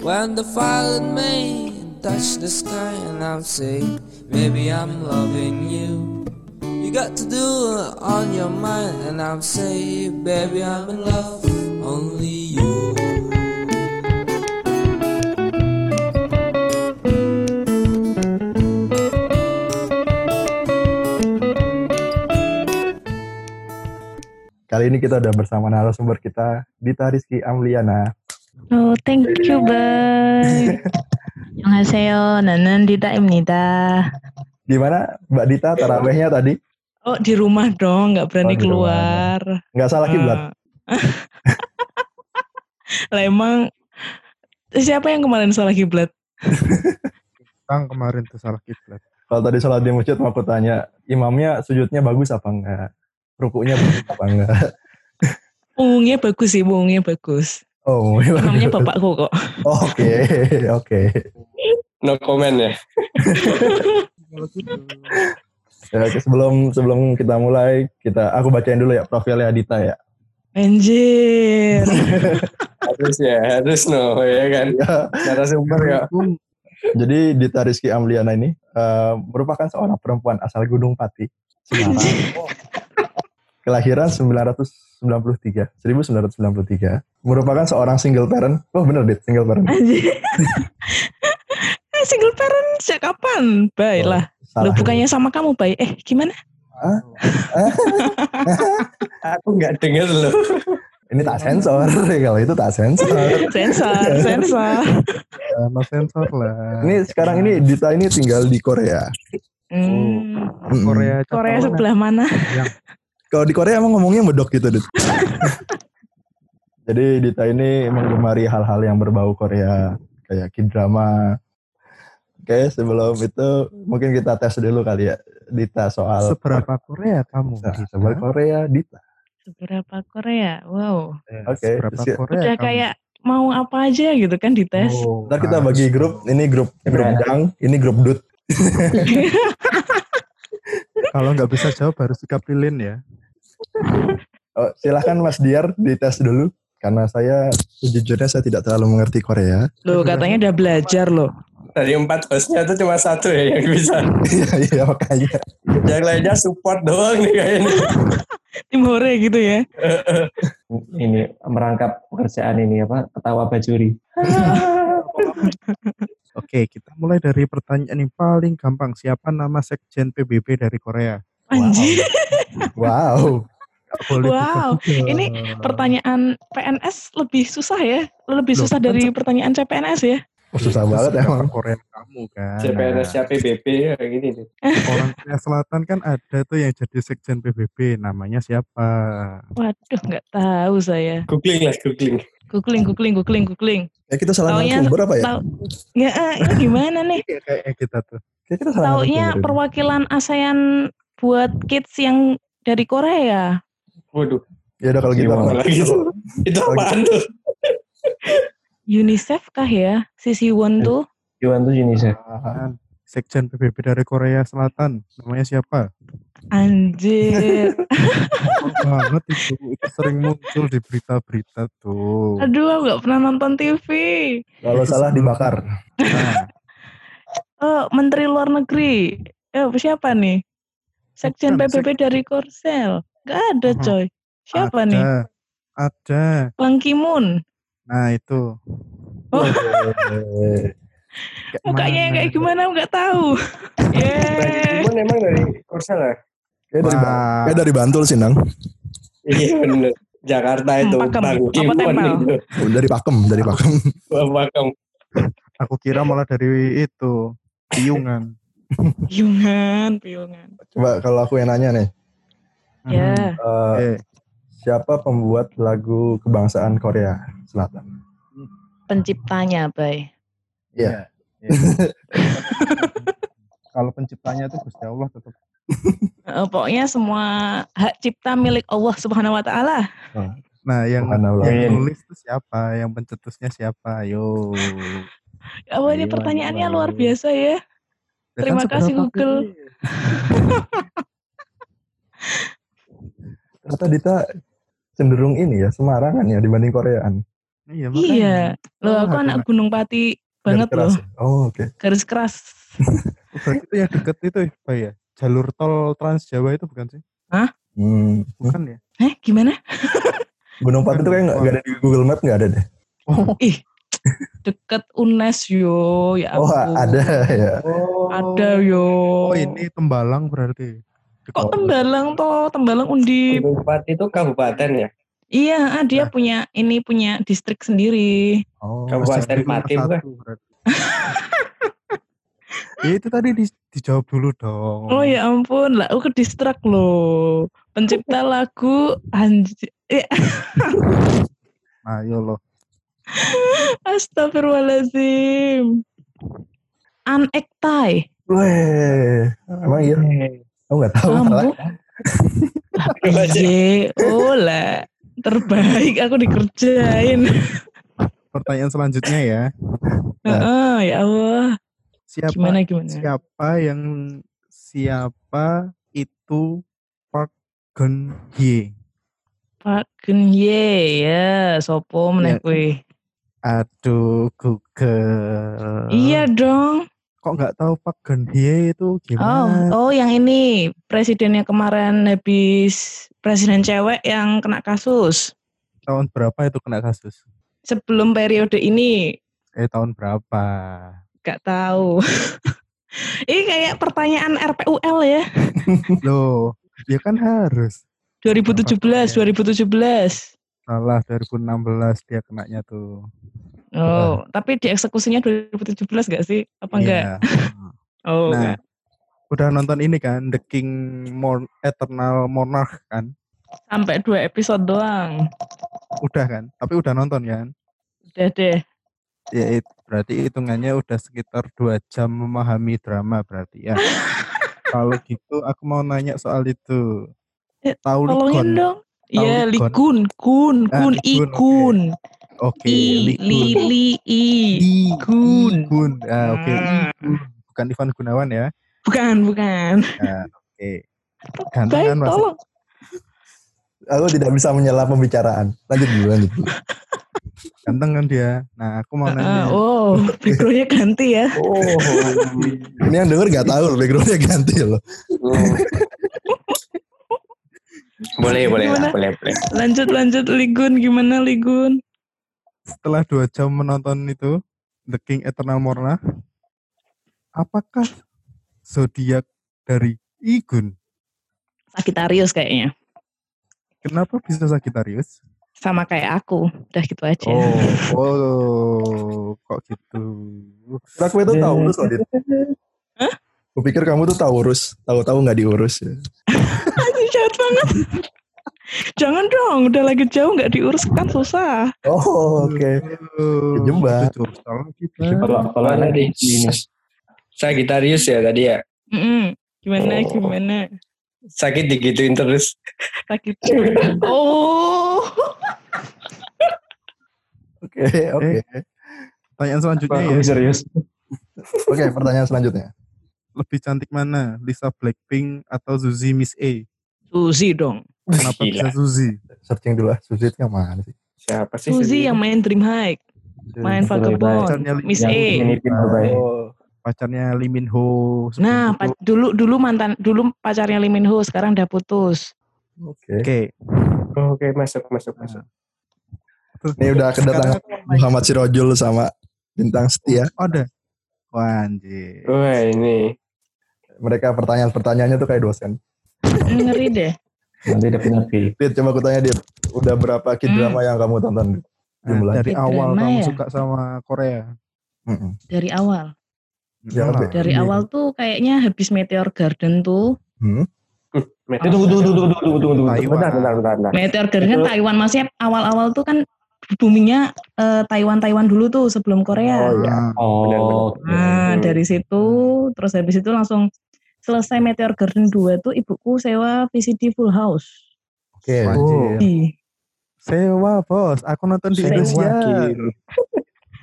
When the violet may touch the sky and I'll say, Baby, I'm loving you. You got to do it on your mind and I'll say, Baby, I'm in love, only you. Kali ini kita udah bersama narasumber kita, Dita Rizky Amliana. Oh, thank you, Bang. hasil nanan Dita Imnita. Gimana Mbak Dita tarawehnya tadi? Oh, di rumah dong, nggak berani oh, keluar. Nggak salah eh. kiblat. lah emang siapa yang kemarin salah kiblat? Bang kemarin tuh salah kiblat. Kalau tadi sholat di masjid mau aku tanya, imamnya sujudnya bagus apa enggak? Rukuknya bagus apa enggak? Bungunya bagus sih, bungunya bagus. Oh, Imamnya bapakku kok. Oke, oke. No comment ya. Ya, oke, sebelum sebelum kita mulai, kita aku bacain dulu ya profilnya Dita ya. Anjir. Harus ya, harus no ya kan. Ya, Narasumber ya. Jadi Dita Rizky Amliana ini eh, merupakan seorang perempuan asal Gunung Pati, Semarang. Kelahiran 993, 1993. Merupakan seorang single parent. Oh bener Dit, single parent. Anjir. Eh, Single parent sejak kapan? Baiklah. Salah. Loh, bukannya sama kamu, baik. Eh, gimana? Aku nggak dengar loh. Ini tak sensor, kalau itu tak sensor. Sensor, sensor. Ya, no sensor lah. Ini sekarang ini Dita ini tinggal di Korea. Hmm, Mm-mm. Korea Korea sebelah mana? Kalau di Korea emang ngomongnya medok gitu, Dit. Jadi Dita ini menggemari hal-hal yang berbau Korea, kayak K-drama. Oke, sebelum itu mungkin kita tes dulu kali ya, Dita soal Seberapa Korea kamu? Nah, soal Korea, Dita. Seberapa Korea? Wow. Oke, Seberapa terus ya- Korea Udah kamu? kayak mau apa aja gitu kan dites. Oh, Ntar kita bagi grup, ini grup grup Gimana? dang, ini grup dut. Kalau nggak bisa jawab harus sikap lilin ya. Oh, silahkan Mas Diar dites dulu, karena saya sejujurnya saya tidak terlalu mengerti Korea. Loh katanya udah belajar loh. Dari empat hostnya tuh cuma satu ya yang bisa. Iya, iya makanya. Yang lainnya support doang nih kayaknya. Tim hore gitu ya. ini merangkap pekerjaan ini apa ketawa bajuri Oke, kita mulai dari pertanyaan yang paling gampang. Siapa nama sekjen PBB dari Korea? Anjir. Wow. Boleh Wow, buka-buka. ini Pertanyaan PNS lebih susah ya. Lebih Loh, susah kan dari pertanyaan CPNS ya. Oh, susah Itu banget seberapa emang. Korea kamu kan. CPNS-nya PBB kayak gini nih. Orang Korea Selatan kan ada tuh yang jadi sekjen PBB. Namanya siapa? Waduh, nggak tahu saya. Googling lah, googling. Googling, googling, googling, googling. Ya kita salah Taunya- narasumber apa ya? Tahu? Ya, ini gimana nih? Kayak kayak kita tuh. Kayak kita salah Taunya ini. perwakilan ASEAN buat kids yang dari Korea. Waduh, Ya udah kalau gitu. gimana lagi tuh? Itu apaan tuh? UNICEF kah ya? Si Siwon tuh? Iwan tuh UNICEF Sekjen PBB dari Korea Selatan. Namanya siapa? Anjir. banget itu. Itu sering muncul di berita-berita tuh. Aduh, aku nggak pernah nonton TV. Kalau Itu salah dibakar. Nah, Oh, Menteri Luar Negeri. Eh, siapa nih? Sekjen Bukan, PBB dari Korsel. Gak ada, coy. Siapa ada, nih? Ada. Bang Kimun. Nah itu. Oh. Kayak Mukanya yang kayak gimana nggak tahu. Yeay. Cuman emang dari Korsel ya? Kayak dari, kayak dari Bantul sih, Nang. Iya bener. Jakarta itu. Hmm, Pakem. Bang tempel? itu. Dari Pakem, dari Pakem. Pakem. Aku kira malah dari itu. Piungan. Piungan, piungan. Coba kalau aku yang nanya nih. Ya. eh, Eh, siapa pembuat lagu kebangsaan Korea Selatan? Penciptanya, Bay. Iya. Kalau penciptanya itu Gusti Allah tetap. Eh, pokoknya semua hak cipta milik Allah Subhanahu wa taala. Nah yang yang Amin. nulis itu siapa? Yang pencetusnya siapa? Yo. Allah, ini Iya, pertanyaannya iya. luar biasa ya. Ya Terima kan kasih, seberapa Google. Ternyata Dita cenderung ini ya, Semarangan ya dibanding Koreaan. Iya, Iya. Loh, Oh, aku anak Nak. Gunung Pati banget Garis keras loh. ya? Oh, oke. Garis keras. Berarti itu yang deket itu ya, Pak ya? Jalur tol Trans Jawa itu bukan sih? Hmm. Bukan ya? Eh, gimana? Gunung Pati itu kayak nggak ada di Google Map nggak ada deh. Oh, Ih, deket UNES yo. Ya Oh, ampun. ada ya. Ada yo. oh ini Tembalang berarti. Kok Tembalang toh? Tembalang Undip. Gunung Pati itu kabupaten ya? Iya, ah, dia Nah. punya ini punya distrik sendiri. Oh, Kabupaten Rumah bukan? Ya itu tadi di- dijawab dulu dong. Oh ya ampun, lah aku ke distrik loh. Pencipta lagu anj eh, Ayo loh. Astagfirullahaladzim. Anektai. Weh, emang iya? Aku nggak tahu. Kamu. Oh lah. Terbaik aku dikerjain. Pertanyaan selanjutnya ya. Heeh, ya Allah. Siapa Gimana gimana? siapa yang siapa itu Park Geun Hye? Pak Genye ya, sopo meneh kuwi. Aduh, Google. Iya dong. Kok nggak tahu Geun Hye itu Oh, gimana? oh yang ini presidennya kemarin habis presiden cewek yang kena kasus. Tahun berapa itu kena kasus? Sebelum periode ini Eh tahun berapa? gak tahu. ini kayak pertanyaan RPUL ya. Loh, ya kan harus. 2017, 2017. Salah 2016 dia kenanya tuh. Oh, tapi dieksekusinya 2017 gak sih? Apa enggak? Iya. Oh, Nah, enggak. udah nonton ini kan The King Mon Eternal Monarch kan? Sampai dua episode doang. Udah kan? Tapi udah nonton kan? Udah deh. Ya it- berarti hitungannya udah sekitar dua jam memahami drama berarti ya. Kalau gitu aku mau nanya soal itu. Eh, Tahu Tolongin dong. Iya? Likun, kun, Ah, kun, Ligun, ikun. Oke, I, li, li, i. Igun. Gun. Ah, oke, Ah. Igun. Bukan Ivan Gunawan ya. Bukan, bukan. Nah, oke. Ganteng Baik, kan Mas? tolong. Aku tidak bisa menyela pembicaraan. Lanjut dulu, lanjut dulu. Ganteng kan dia. Nah, aku mau Ah, nanya. oh, backgroundnya ganti ya. Oh. Ini yang denger nggak tahu loh, backgroundnya ganti loh. boleh, boleh, Gimana? lah, boleh, boleh. Lanjut, lanjut. Ligun, gimana Ligun? Setelah dua jam menonton itu, The King Eternal Monarch, apakah zodiak dari Igun? Sagitarius kayaknya. Kenapa bisa Sagittarius? Sama kayak aku. Udah gitu aja. Oh, oh, kok gitu? Aku itu Taurus loh, Dit. Hah? Kupikir kamu tuh Taurus. Tahu-tahu nggak diurus. Ya. Anjing, jahat banget. Jangan dong, udah lagi jauh nggak diurus kan susah. Oh, oke. Oh, lagi, Bang. Kalau kalau ini Sagittarius ya tadi ya? Mm-mm. Gimana, Oh. gimana? Sakit digituin terus. Sakit. Oh. Oke, oke. Pertanyaan selanjutnya ya, Lebih serius. Oke, pertanyaan selanjutnya. lebih cantik mana? Lisa Blackpink atau Zuzi Miss A? Suzy dong. Kenapa Gila. bisa Zuzi? Searching dulu lah. Suzy itu yang mana sih? Siapa sih? Suzy yang main Dream High, main Vagabond, Pacarnya Miss A. Oh, Pacarnya Lee Min Ho. Nah, pa- dulu dulu mantan dulu pacarnya Lee Min Ho, sekarang udah putus. oke. Oke. Oke, masuk, masuk, masuk. Ini udah kedatangan Sekarang- Muhammad Sirojul sama bintang setia. Oh, ada. Wah, anjir. Wah, ini. Mereka pertanyaan-pertanyaannya tuh kayak dosen. Ngeri deh. Nanti ada penalti. Dit, coba aku tanya Dit. Udah berapa kid drama yang kamu tonton? Nah, Jumlah. dari K-drama awal kamu ya? suka sama Korea. Mm-mm. Dari awal. Nah, be- Dari Iya. awal tuh kayaknya habis Meteor Garden tuh. Hmm? Met- Eh, tunggu, tunggu, tunggu, tunggu, tunggu, tunggu, tunggu. Taiwan. Bentar, bentar, bentar, bentar. Meteor Garden kan Itu- Taiwan maksudnya awal-awal tuh kan boomingnya eh, Taiwan-Taiwan dulu tuh sebelum Korea. Oh, iya. Nah, Oh, oke. Nah, Hmm. dari situ terus habis itu langsung selesai Meteor Garden 2 tuh ibuku sewa VCD Full House. Oke. anjir. Ih, Sewa, bos. Aku nonton di Sewa. Indonesia.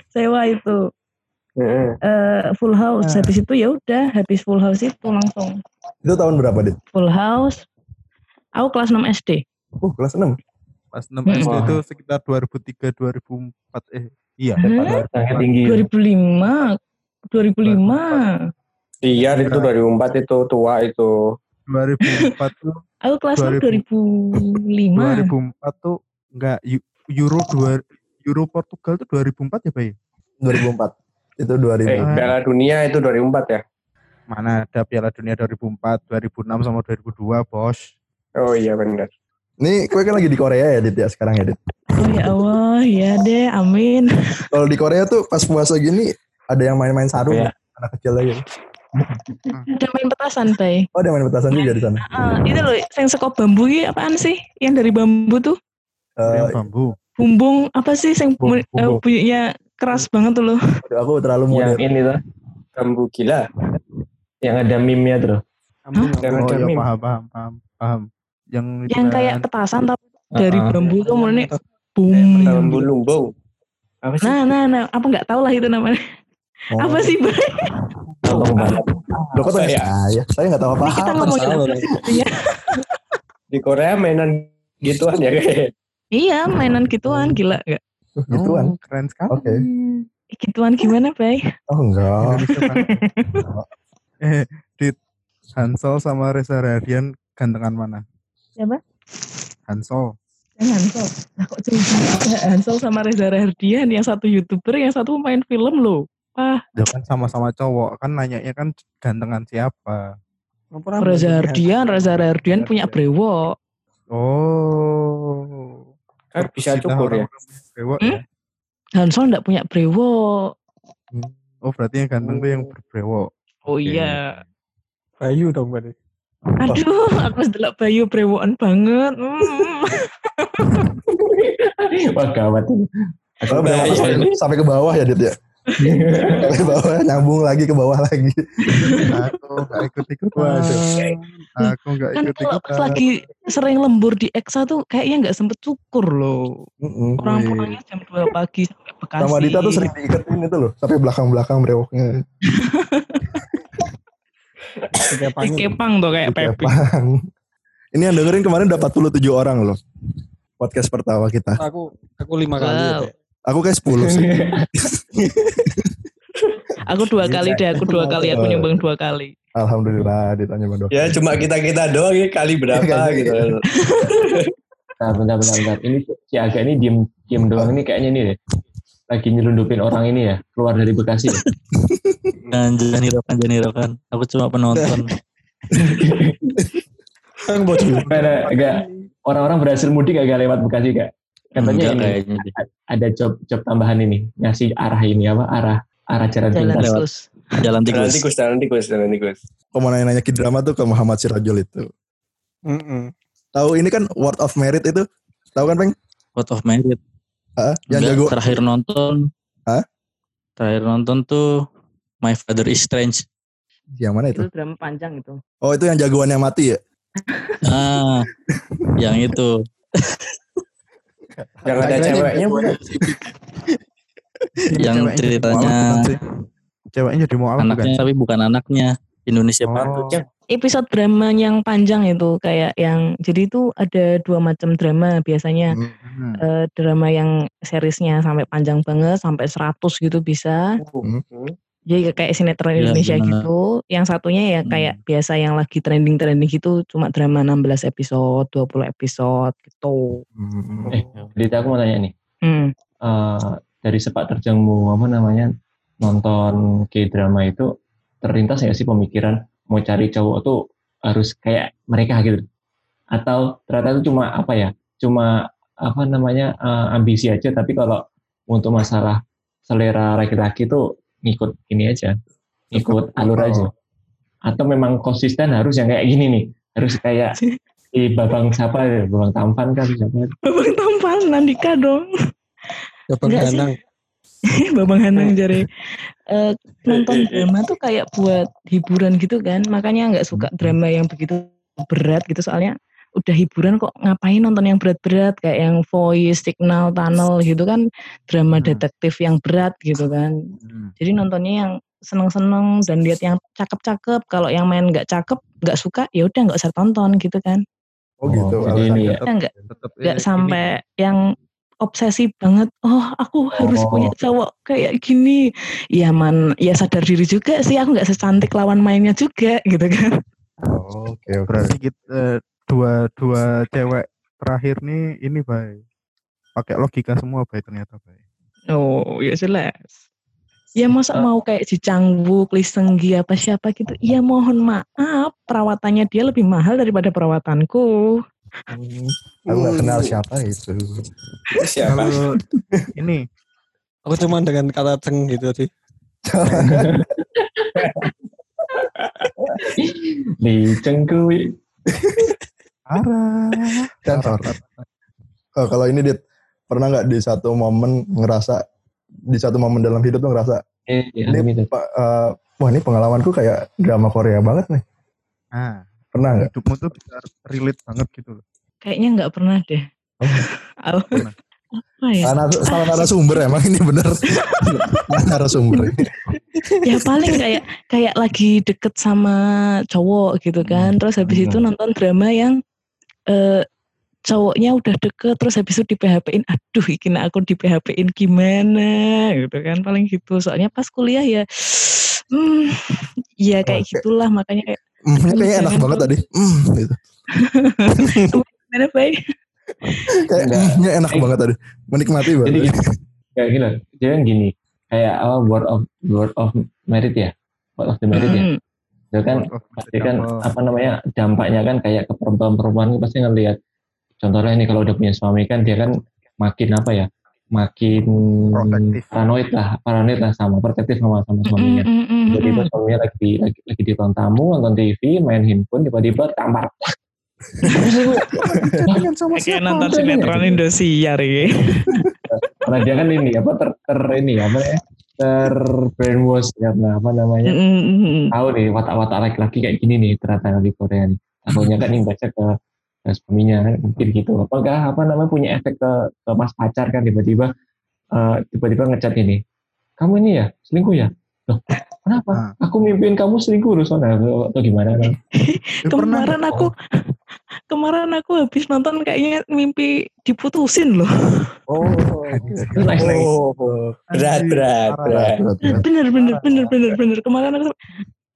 sewa itu Heeh. eh, Full House. Nah. Habis itu ya udah habis Full House itu langsung Itu tahun berapa, Dit? Full House. Aku kelas 6 SD. Oh, kelas 6. Pas 6 Hmm. SD itu sekitar 2003 2004 eh iya. Tinggi. 2005. 2005. Iya itu 2004 itu tua itu. 2004 tuh Aku kelas 2000. 2005. 2004 tuh enggak Eu- Euro 2 Euro Portugal tuh 2004 ya, Bay? 2004. Itu 2000. Eh Piala Dunia itu 2004 ya. Mana ada Piala Dunia 2004, 2006 sama 2002, Bos. Oh iya benar. Nih, kue kan lagi di Korea ya, Dit ya sekarang ya, Dit. Oh ya Allah, ya deh, amin. Kalau di Korea tuh pas puasa gini ada yang main-main sarung, Iya. anak kecil lagi. Ada main petasan, Bay. Oh, ada main petasan juga di sana. Ah, itu loh, yang sekop bambu ini apaan sih? Yang dari bambu tuh? Eh, yang bambu. Bumbung apa sih yang Bum- eh, bunyinya keras banget tuh loh. aduh, aku terlalu Yang modern. ini tuh, Bambu gila. yang ada meme-nya tuh. Yang Oh ada ya meme. paham, paham, paham, paham. Yang itu Yang kan, kayak petasan tapi dari Ah, bambu tuh mulai Bambu boom. lumbung. Apa sih? Nah, nah, nah, apa nggak tahu lah itu namanya. Oh. Apa sih, Bay? Tolong banget. Loh, kok tanya Saya. saya? Saya nggak tahu Ini kita apa-apa. ngomongin apa? Di Korea mainan gituan ya kayak. Iya, mainan gituan, gila nggak? Gituan. Oh, keren sekali. Oke. Gituan gimana, Bay? Oh, enggak. Banget. eh, Dit, Hansol sama Reza Radian gantengan mana? Siapa? Hansol. Yang Hansol. Nah, kok juga Hansol sama Reza Rahardian, yang satu youtuber, yang satu main film loh. Ya kan sama-sama cowok, kan nanyanya kan gantengan siapa? Reza Rahardian, Reza Rahardian punya brewok. Oh. Kan bisa cukur ya. brewok Hmm? ya. Hansol enggak punya brewok. Oh berarti yang ganteng tuh yang berbrewok. Oh iya. Bayu dong berarti. Aduh, aku sedelok Bayu brewokan banget. Hmm. Wah gawat. Aku Oh, ini. sampai ke bawah ya, Dit ya. Ke bawah, nyambung lagi ke bawah lagi. Aku nggak ikut ikutan. Aku nggak Kan ikut kalau pas ikutan. lagi sering lembur di Eksa tuh kayaknya nggak sempet cukur loh. Orang pulangnya jam 2 pagi sampai Bekasi. Sama Dita tuh sering diiketin itu loh, sampai belakang-belakang brewoknya. Dikepang tuh kayak Pepe. Dikepang. Ini yang dengerin kemarin udah 47 orang loh. Podcast pertama kita. Aku aku lima kali ya. Wow. Teh. Aku kayak 10 sih. Aku dua kali deh, aku dua kali, aku nyumbang dua kali. Alhamdulillah ditanya dokter. Ya cuma kita kita doang ya kali berapa gitu. Nah, bentar, bentar, bentar. Ini si Aga ini diem, diem doang ini kayaknya ini deh. Lagi nyelundupin orang ini ya, keluar dari Bekasi ya. Jangan jangan hiraukan, jangan hiraukan. Aku cuma penonton. Kan bocil. Karena enggak orang-orang berhasil mudik agak lewat Bekasi gak? Katanya Enggak ini kayaknya ada job job tambahan ini, ngasih arah ini apa? Arah arah jalan Jalan pintas. tikus. Jalan Jalan tikus. tikus, jalan tikus, jalan tikus. Mau nanya-nanya drama tuh ke Muhammad Sirajul itu. Mm-mm. Tahu ini kan Word of Merit itu? Tahu kan, Peng? What of Merit. Hah? Yang Enggak, jago terakhir nonton. Hah? Terakhir nonton tuh My Father is Strange. yang mana itu? Itu drama panjang itu. Oh, itu yang jagoan yang mati ya? Ah, yang itu. Yang ada ceweknya bukan? Yang ceritanya bukan? Ceweknya jadi bukan? Anaknya tapi bukan anaknya. Indonesia Oh. banget. Episode drama yang panjang itu kayak yang jadi itu ada dua macam drama biasanya. Hmm. Eh, drama yang seriesnya sampai panjang banget sampai 100 gitu bisa. Hmm. Jadi kayak sinetron Iya, Indonesia gitu. Yang satunya ya Hmm. kayak biasa yang lagi trending-trending gitu cuma drama 16 episode, 20 episode gitu. Hmm. Eh, Jadi aku mau tanya nih, Hmm. eh, dari sepak terjangmu apa namanya nonton K-drama itu terlintas nggak sih pemikiran mau cari cowok tuh harus kayak mereka gitu atau ternyata itu cuma apa ya cuma apa namanya eh, ambisi aja tapi kalau untuk masalah selera laki-laki tuh ngikut ini aja ngikut alur aja. Atau memang konsisten harus yang kayak gini nih harus kayak di babang siapa ya? Babang tampan kan siapa? Babang tampan Nandika dong. Babang Enggak. Danang. Babang Hanang jari Eh, nonton drama tuh kayak buat hiburan gitu kan. Makanya nggak suka drama yang begitu berat gitu. Soalnya udah hiburan kok ngapain nonton yang berat-berat kayak yang voice signal tunnel gitu kan drama Hmm. detektif yang berat gitu kan Hmm. jadi nontonnya yang seneng-seneng dan lihat yang cakep-cakep kalau yang main nggak cakep nggak suka ya udah nggak usah tonton gitu kan Oh gitu. jadi ini ya. Kita nggak nggak sampai yang obsesi banget. Oh, aku harus Oh. punya cowok kayak gini. Ya man, ya sadar diri juga sih. Aku nggak secantik lawan mainnya juga, gitu kan. Oh, Oke oke. berarti kita dua dua cewek terakhir nih ini bay pakai logika semua bay ternyata bay. Oh, ya jelas. Ya masa mau kayak Lee Seunggi apa siapa gitu. Ya mohon maaf, perawatannya dia lebih mahal daripada perawatanku. Aku nggak kenal siapa itu. Siapa? Ini Aku cuman dengan kata ceng gitu sih. Di cengkui. arah Sensor. Oh, kalau ini dit pernah nggak di satu momen ngerasa di satu momen dalam hidup tuh ngerasa Eh, ini gitu. pa- eh, wah ini pengalamanku kayak drama Korea banget nih. nah Pernah nggak? hidupmu tuh bisa relate banget gitu loh Kayaknya nggak pernah deh. Al- Pernah. apa ya? Salah, salah narasumber emang ini bener. Salah narasumber. ya paling kayak kayak lagi deket sama cowok gitu kan terus habis itu nonton drama yang eh cowoknya udah deket terus habis itu di PHP-in aduh iki nak aku di PHP-in gimana gitu kan paling gitu soalnya pas kuliah ya hmm ya kayak Oke. gitulah makanya kayak Hmm, ini kayaknya enak banget tadi. Hmm, gitu. gimana Bay? Kayak Enggak. hmm-nya enak banget tadi. Menikmati banget. Jadi kayak gini, jadi kan gini, kayak apa word of word of merit ya, word of the merit ya. Itu kan Oh, pasti kan oh. apa namanya dampaknya kan kayak ke perempuan-perempuan itu pasti ngelihat. Contohnya ini kalau udah punya suami kan dia kan makin apa ya, makin Protektif. paranoid lah, paranoid lah sama protektif sama sama suaminya. mm, mm, mm, Tiba-tiba mm. suaminya lagi lagi lagi di ruang tamu nonton TV, main handphone, tiba-tiba tampar. kayak nonton sinetron Indosiar ya Karena dia kan ini apa ter, ter ini apa ya ter brainwash karena apa namanya Mm, mm, mm. tahu nih watak-watak laki-laki kayak gini nih ternyata di Korea nih. Takutnya kan yang baca ke, ke suaminya mungkin gitu. Apakah apa namanya punya efek ke, ke mas pacar kan tiba-tiba eh, tiba-tiba ngechat ini. Kamu ini ya selingkuh ya? Loh, kenapa? Aku mimpiin kamu selingkuh loh soalnya atau, atau gimana kan? Ya, pernah kemarin aku kemarin aku habis nonton kayaknya mimpi diputusin loh Oh, Terus nangis-nangis. oh, berat, berat, berat. Bener bener bener bener bener kemarin aku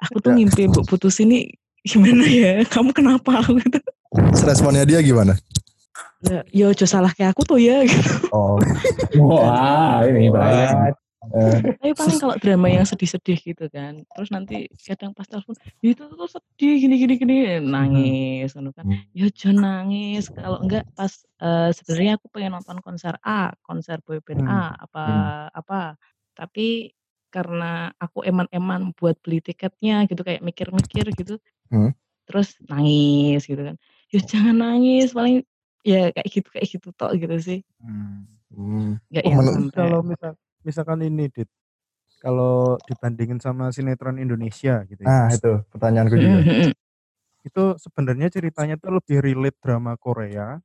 aku tuh ngimpi mbok putus ini gimana ya kamu kenapa aku gitu Responnya dia gimana? ya yo jo salah kayak aku tuh ya gitu. Oh, Wah, ini bahaya. Eh, tapi paling kalau drama yang sedih-sedih gitu kan terus nanti kadang pas telepon "Ya itu tuh sedih gini gini gini nangis gitu kan. Ya jangan nangis. Kalau enggak pas eh, sebenarnya aku pengen nonton konser A konser boyband A apa apa. Tapi karena aku eman-eman buat beli tiketnya gitu kayak mikir-mikir gitu Hmm. terus nangis gitu kan. Ya jangan nangis paling ya kayak gitu kayak gitu tok gitu sih. Hmm. hmm. nggak Oh, sampai. Kalau misal misalkan ini dit kalau dibandingin sama sinetron Indonesia gitu ya, Nah itu pertanyaanku juga. Mm-mm. itu sebenarnya ceritanya tuh lebih relate drama Korea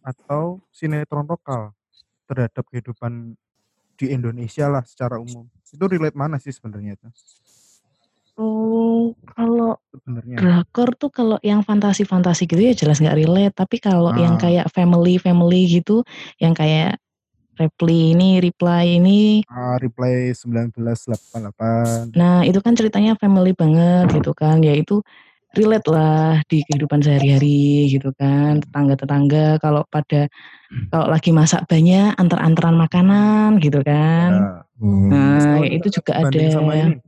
atau sinetron lokal terhadap kehidupan di Indonesia lah secara umum itu relate mana sih sebenarnya itu Oh, kalau sebenarnya drakor tuh kalau yang fantasi-fantasi gitu ya jelas nggak relate. Tapi kalau yang Ah. kayak family-family gitu, yang kayak Reply ini, Reply ini, ah, replay 1988 nah itu kan ceritanya family banget gitu kan. Ya itu relate lah di kehidupan sehari-hari gitu kan. Tetangga-tetangga kalau pada kalau lagi masak banyak antar-antaran makanan gitu kan. Ya, Hmm. Nah, ya itu juga ada. dibanding sama ini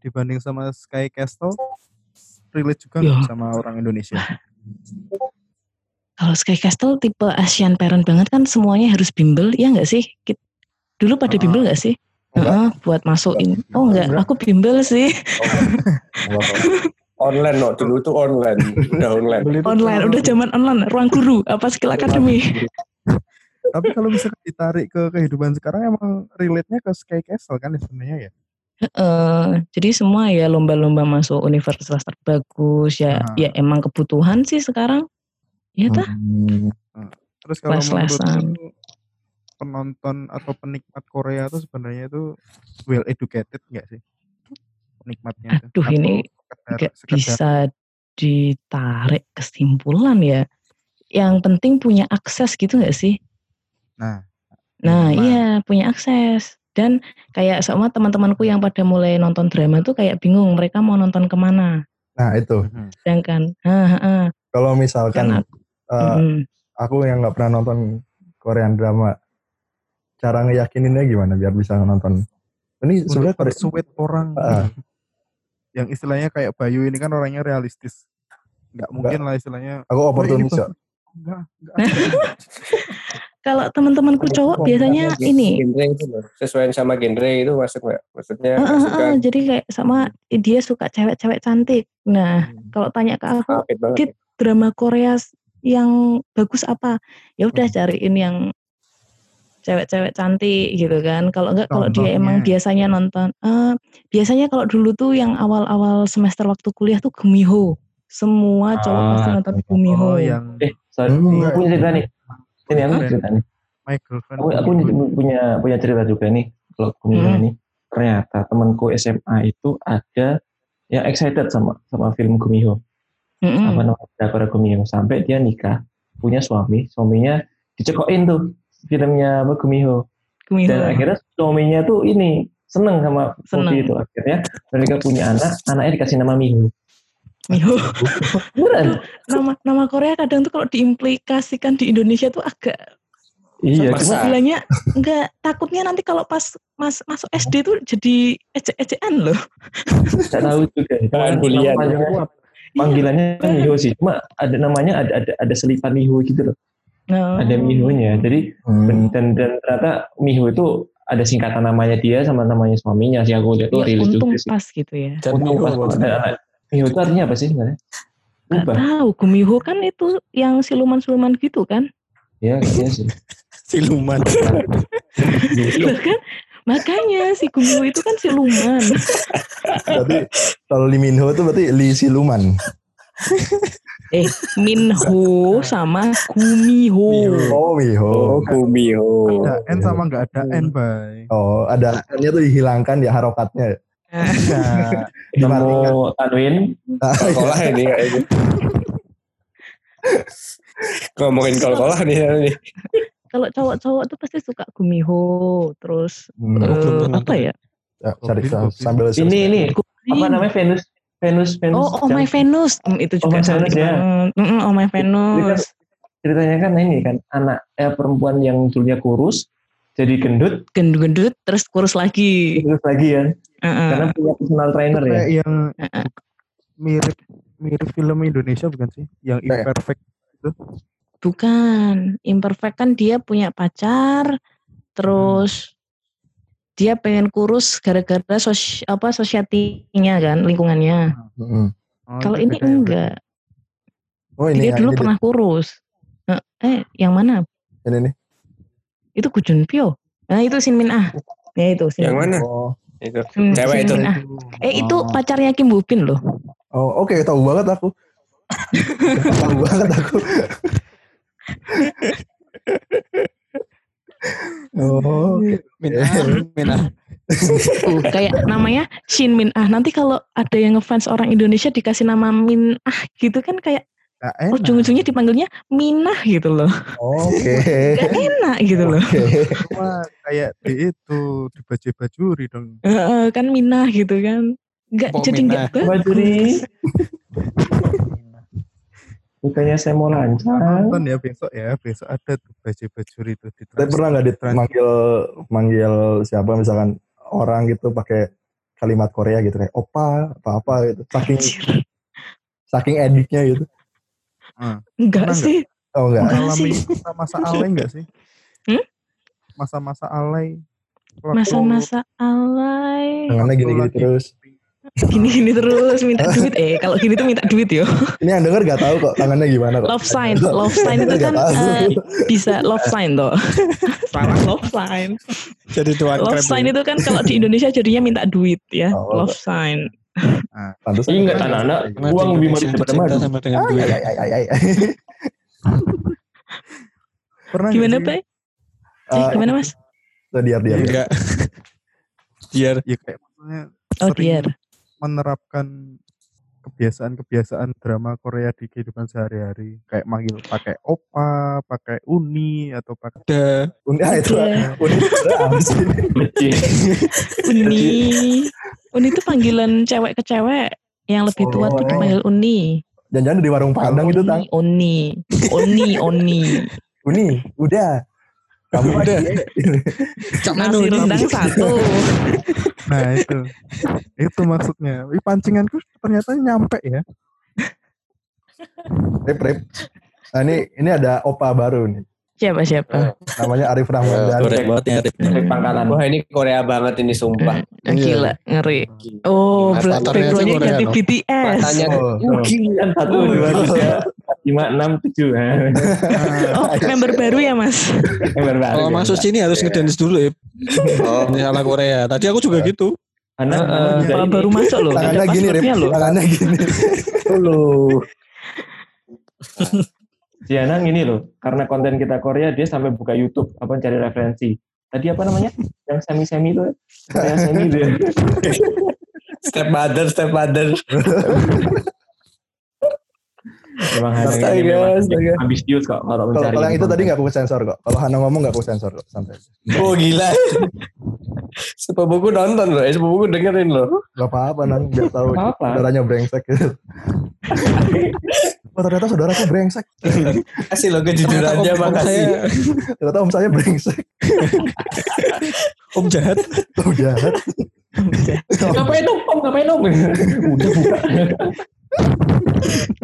dibanding sama Sky Castle relate juga nggak Ya. sama orang Indonesia Kalau Sky Castle tipe Asian parent banget kan semuanya harus bimbel, ya nggak sih? Dulu pada Ah. bimbel nggak sih? Enggak. Heeh, buat masukin. Oh enggak, Enggak. aku bimbel sih. Online no, dulu tuh online, udah online. Online, udah zaman online. Ruang guru, apa skill academy. tapi kalau misalkan ditarik ke kehidupan sekarang emang relate-nya ke Sky Castle kan ya sebenarnya ya Heeh, jadi semua ya lomba-lomba masuk universitas terbagus ya. Ah. Ya emang kebutuhan sih sekarang. Ya tah. Hmm. Terus kalau menurutmu penonton atau penikmat Korea itu sebenarnya itu well educated nggak sih? Penikmatnya itu? Aduh, Atau ini Nggak bisa ditarik kesimpulan ya. yang penting punya akses gitu nggak sih? Nah, Nah, Nah. iya punya akses. Dan kayak sama teman-temanku yang pada mulai nonton drama tuh kayak bingung mereka mau nonton ke mana. Nah itu. Sedangkan, kalau misalkan Kan Mm-mm. aku yang nggak pernah nonton Korean drama, cara ngeyakininnya gimana biar bisa nonton? Ini sebenarnya persuade orang Ah. yang istilahnya kayak Bayu ini kan orangnya realistis. Nggak mungkin lah istilahnya. aku oportunis Oh. Enggak, enggak. Kalau teman-temanku cowok biasanya ini genre itu loh. sesuai sama genre itu masuk nggak maksudnya ah, masukan ah, jadi kayak sama dia suka cewek-cewek cantik. Nah, kalau tanya ke aku Dit, drama Korea yang bagus apa? Ya udah cariin yang cewek-cewek cantik gitu kan. Kalau enggak kalau dia emang biasanya nonton eh biasanya kalau dulu tuh yang awal-awal semester waktu kuliah tuh Gumiho. Semua cowok pasti Ah, nonton Gumiho. Oh, yang Eh, sorry, Hmm. aku punya cerita nih. Ini aku cerita nih. my girlfriend. Aku, aku punya punya cerita juga nih. Kalau Gumiho Hmm. ini ternyata temanku SMA itu ada yang excited sama sama film Gumiho. Mm-mm. Apa namanya? Drakor Gumiho sampai dia nikah, punya suami, suaminya dicekokin tuh filmnya apa Gumiho. Gumiho. Dan akhirnya suaminya tuh ini seneng sama Seneng. Itu. Akhirnya mereka punya anak, anaknya dikasih nama Miho. Miho. Beneran? nama nama Korea kadang tuh kalau diimplikasikan di Indonesia tuh agak Iya, cuma bilangnya enggak takutnya nanti kalau pas mas masuk SD tuh jadi ejek-ejekan loh. nggak tahu juga. Kan bulian. Panggilannya, panggilannya kan Miho sih. Cuma ada namanya ada ada ada selipan Miho gitu loh. Nah, Ada Mihonya. Jadi Hmm. dan dan ternyata Miho itu ada singkatan namanya dia sama namanya suaminya sih aku lihat tuh ya, rilis untung juga sih. pas gitu ya. Dan Untung Miho pas ada anak. Miho itu artinya apa sih sebenarnya? Gak tahu Gumiho kan itu yang siluman-siluman gitu kan. Ya kayaknya sih. Siluman. Loh kan makanya si Gumiho itu kan siluman. Berarti kalau Lee Minho itu berarti Lee Siluman. eh Minho sama Gumiho. Oh Miho. oh Gumiho Ada N sama nggak ada N, bay. Oh ada N-nya tuh dihilangkan ya harokatnya. Nemu Tanwin. kol-kolah ini kayaknya ngomongin kol-kolah nih nih Kalau cowok-cowok tuh pasti suka Gumiho, terus Hmm. pernah apa ya? Ya, cari goblin. sambil Ini ini apa namanya Venus Venus Venus. Oh, Oh My Venus, Hmm, itu Oh juga My cantik Venus, ya. banget. Mm-mm, Oh My Venus. ceritanya kan ini kan anak eh, perempuan yang dulunya kurus jadi gendut Gendut-gendut, terus kurus lagi. terus lagi ya Heeh. karena punya personal trainer ya yang Heeh. mirip mirip film Indonesia bukan sih? Yang imperfect itu. Bukan, imperfect kan dia punya pacar, terus dia pengen kurus gara-gara sos apa society-nya kan, lingkungannya. Hmm. Oh, Kalau ini ya, enggak, Oh ini dia dulu ini, pernah kurus. Eh, Eh, yang mana? ini nih. Itu Gu Junpyo. Nah, itu Shin Min Ah. Ya itu Shin yang Min mana Oh, itu Hmm, cewek itu Min Ah. Eh, itu pacarnya Kim Boo Bin loh. oh oke tahu banget aku. tahu banget aku. Oh, Minah, minah. Tuh, kayak namanya Shin Min Ah. Nanti kalau ada yang ngefans orang Indonesia dikasih nama Min Ah gitu kan kayak Nggak enak. ujung-ujungnya dipanggilnya Minah gitu loh. oke. Gak enak gitu loh. Oke. Cuma kayak di itu di baju bajuri dong. Heeh, kan Minah gitu kan. Gak Pok jadi Minah. gak Bajuri bagus. Bukannya saya mau lancang Nonton ya besok ya, besok ada tuh baju bajuri itu di Tapi pernah nggak dipanggil manggil siapa misalkan orang gitu pakai kalimat Korea gitu kayak opa apa apa gitu saking saking ediknya gitu Enggak Pernah sih. oh enggak sih. masa-masa alay enggak sih? Hmm? Masa-masa alay. Masa-masa alay. tangannya gini-gini lagi- terus Gini-gini terus minta duit. Eh, kalau gini tuh minta duit yo. ini yang denger gak tahu kok tangannya gimana kok Love sign. Love sign itu Nggak kan eh, bisa love sign toh. Salah love sign. Jadi tuan Love sign itu kan kalau di Indonesia jadinya minta duit ya. Oh. Love sign. Pantesan. Ingat anak-anak Karena di uang lebih itu daripada madu sama dengan duit. ay, ay, ay, ay. pernah nggak Gimana? Pak? Eh, Eh, gimana, Mas? Tuh, diar diar. diar. Enggak. Biar Ya kayak maksudnya Oh, dear. Menerapkan kebiasaan-kebiasaan drama Korea di kehidupan sehari-hari kayak manggil pakai opa, pakai uni atau pakai Udah. Uni ah, itu. Uni? Uni. Uni itu panggilan cewek ke cewek. Yang lebih tua Oh, tuh iya. dipanggil Uni. Jangan-jangan di warung Padang itu tang. Uni. Uni. Uni. Uni, udah. Kamu Udah. aja. Cak Nasi rendang satu. Nah itu, itu maksudnya. Ih, pancinganku ternyata nyampe ya. Rip, Rip. Nah, ini ini ada opa baru nih. Siapa siapa? Namanya Arif Ramadan. Korek banget ya. Dari pangkalan. Wah ini Korea banget ini sumpah. Eh, Gila, ngeri. Oh, backgroundnya ganti loh. BTS. Matanya Oh, oh. Kan satu, dua, tiga, empat, lima, enam, tujuh. Oh, member baru ya, Mas? Yang baru Kalau masuk sini harus ngedance dulu ya. Oh, Ini ala Korea. Tadi aku juga gitu. Anak, Kalau juga ini. baru masuk loh, Tangannya gini, Rip. loh. Tangannya gini. Dulu. Si Anang ini loh, karena konten kita Korea, dia sampai buka YouTube, apa cari referensi. Tadi apa namanya? Yang semi-semi itu, yang semi itu. ya. Step mother, step mother. Emang Hanang ini memang ambisius kok kalau mencari. kalau yang itu tadi nggak aku sensor kok. Kalau Hana ngomong nggak aku sensor kok. Santai. Oh gila. Sepupuku nonton loh, eh, sepupuku dengerin loh. Gak apa-apa nang. Biar tahu saudaranya brengsek. oh ternyata saudaraku brengsek. Kasih loh kejujurannya, Om- om makasih. saya- Ternyata om saya brengsek. Om jahat. Oh jahat. Ngapain dong, Om? Ngapain dong? Udah buka.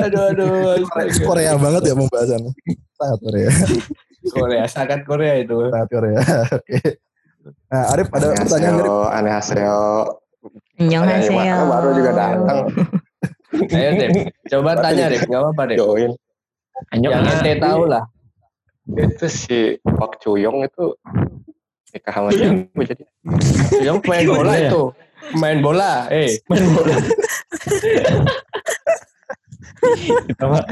Aduh, aduh. Korea banget ya pembahasannya. Sangat Korea. Korea, sangat Korea itu. Sangat Korea. Oke. Nah, Arif ada pertanyaan Arif. Annyeonghaseyo. Annyeonghaseyo. baru juga datang Ayo Dep, coba tanya Dep, nggak apa-apa Dep. join. Yang ente tahu lah. Itu si Pak Cuyong itu nikah sama siapa jadi? Yang main bola Iya. itu. Main bola, eh. Kita mah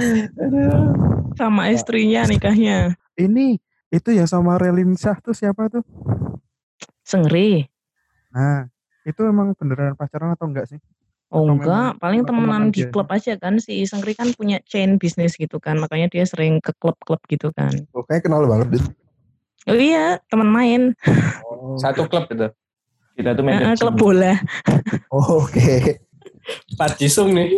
Sama istrinya nikahnya. Ini itu yang sama Relin Shah tuh siapa tuh? Sengri. Nah, itu emang beneran pacaran atau enggak sih? Oh Atau enggak, memang paling temenan di aja? klub aja kan si Sengri kan punya chain bisnis gitu kan, makanya dia sering ke klub-klub gitu kan. Oh, kayaknya kenal banget Dit. Oh iya, teman main, Satu klub itu. kita tuh main kecil. klub bola. Oh, Oke. Pak Jisung nih.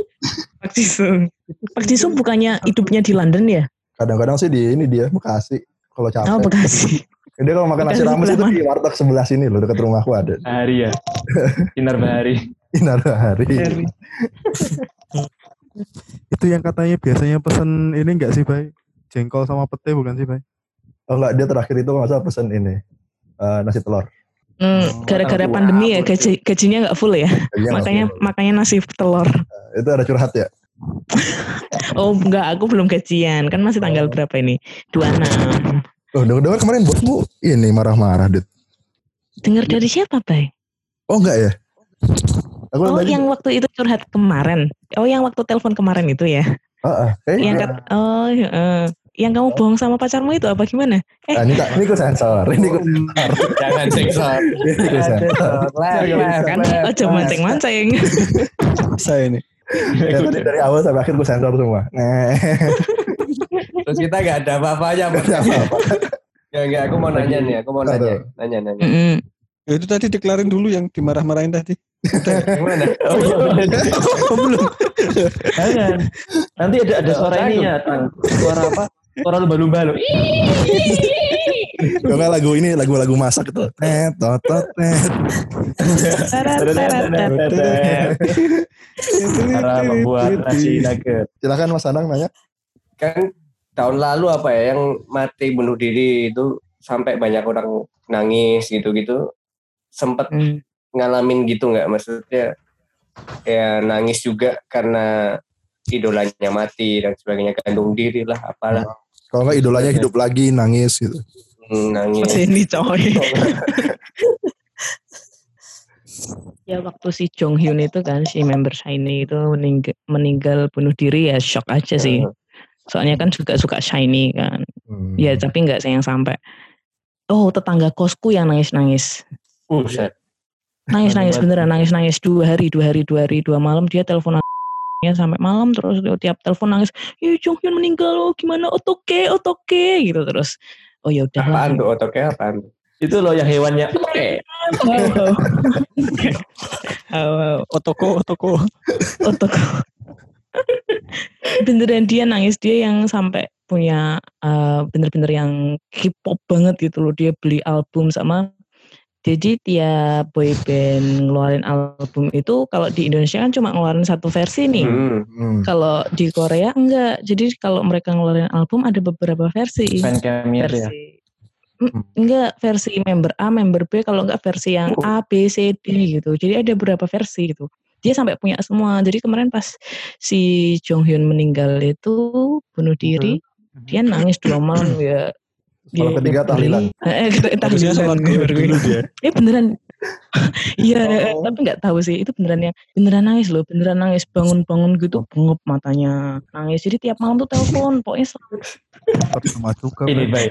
Pak Jisung. Pak Jisung bukannya hidupnya di London ya? Kadang-kadang sih di ini dia Bekasi. Kalau capek. Oh Bekasi. Dia kalau makan nasi rames itu di warteg sebelah sini loh dekat rumahku ada. Bahari ya. Sinar Bahari. Inar hari. Itu yang katanya biasanya pesen ini enggak sih, Bay? Jengkol sama pete bukan sih, Bay? Oh enggak, dia terakhir itu masa pesen ini. eh, nasi telur. Hmm, gara-gara tahu pandemi ya gaji, gajinya nggak full ya, Kayaknya makanya langsung. makanya nasi telur. itu ada curhat ya. Oh enggak, aku belum gajian, kan masih tanggal berapa ini? 26. Oh, dengar-dengar kemarin bosmu ini marah-marah, Dit. Dengar dari siapa, Bay? Oh enggak ya? Aku Oh, tadi, yang waktu itu curhat kemarin. Oh, yang waktu telepon kemarin itu ya. Ah, ah, kayaknya Yang kat, oh, heeh. yang kamu bohong sama pacarmu itu apa gimana? Eh, Ah, ini tak, ini ku sensor, ini ku sensor, Jangan sensor. ini ku sensor. kan aja mancing-mancing. Saya ini. Ya, tadi dari awal sampai akhir ku sensor semua. Nah, Terus kita nggak ada apa-apanya. Pak. Nggak apa-apa. Ya enggak, aku mau nanya nih, aku mau nanya. Nanya, nanya. Ya, itu tadi deklarin dulu yang dimarah-marahin tadi. Gimana? Oh, iya. Oh, belum. Jangan. Nanti ada ada suara ini ya. Suara apa? Suara lumba-lumba lo. Kalau nggak lagu ini lagu-lagu masak itu. Net, tot, tot, net. Tarat-tarat-tarat. Cara membuat nasi nugget. Silakan Mas Anang nanya. kan tahun lalu apa ya yang mati bunuh diri itu sampai banyak orang nangis gitu-gitu sempet Hmm. ngalamin gitu nggak maksudnya ya nangis juga karena idolanya mati dan sebagainya gantung diri lah apalah Kalau nggak idolanya hidup lagi nangis gitu. Hmm, nangis Sini coy. ya waktu si Jong Hyun itu kan si member Shiny itu meninggal, meninggal bunuh diri ya shock aja sih. Soalnya kan juga suka Shiny kan. Hmm. Ya tapi nggak sayang sampai. Oh tetangga kosku yang nangis-nangis. Buset. Nangis-nangis beneran nangis-nangis dua hari, dua hari, dua hari, dua malam dia teleponan ya sampai malam terus tiap telepon nangis ya Jonghyun meninggal oh gimana otoke otoke gitu terus oh ya udah Apaan tuh otoknya apaan? Itu loh yang hewannya. Oke. Otoko, otoko. Otoko. beneran dia nangis dia yang sampai punya eh, bener-bener yang K-pop banget gitu loh dia beli album sama jadi tiap boy band ngeluarin album itu kalau di Indonesia kan cuma ngeluarin satu versi nih Hmm. Hmm. kalau di Korea enggak jadi kalau mereka ngeluarin album ada beberapa versi Fan ya. versi Mm, enggak versi member A, member B, kalau enggak versi yang A, B, C, D gitu. Jadi ada beberapa versi gitu. Dia sampai punya semua. Jadi kemarin pas si Jong Hyun meninggal itu bunuh diri, dia nangis dua malam ya. Malam ketiga tahlilan. Eh, Harusnya sholat dia. Eh beneran. Iya, tapi nggak tahu sih. Itu beneran yang beneran nangis loh, beneran nangis bangun-bangun gitu, bengep matanya nangis. Jadi tiap malam tuh telepon, pokoknya selalu Percuma juga. Ini baik.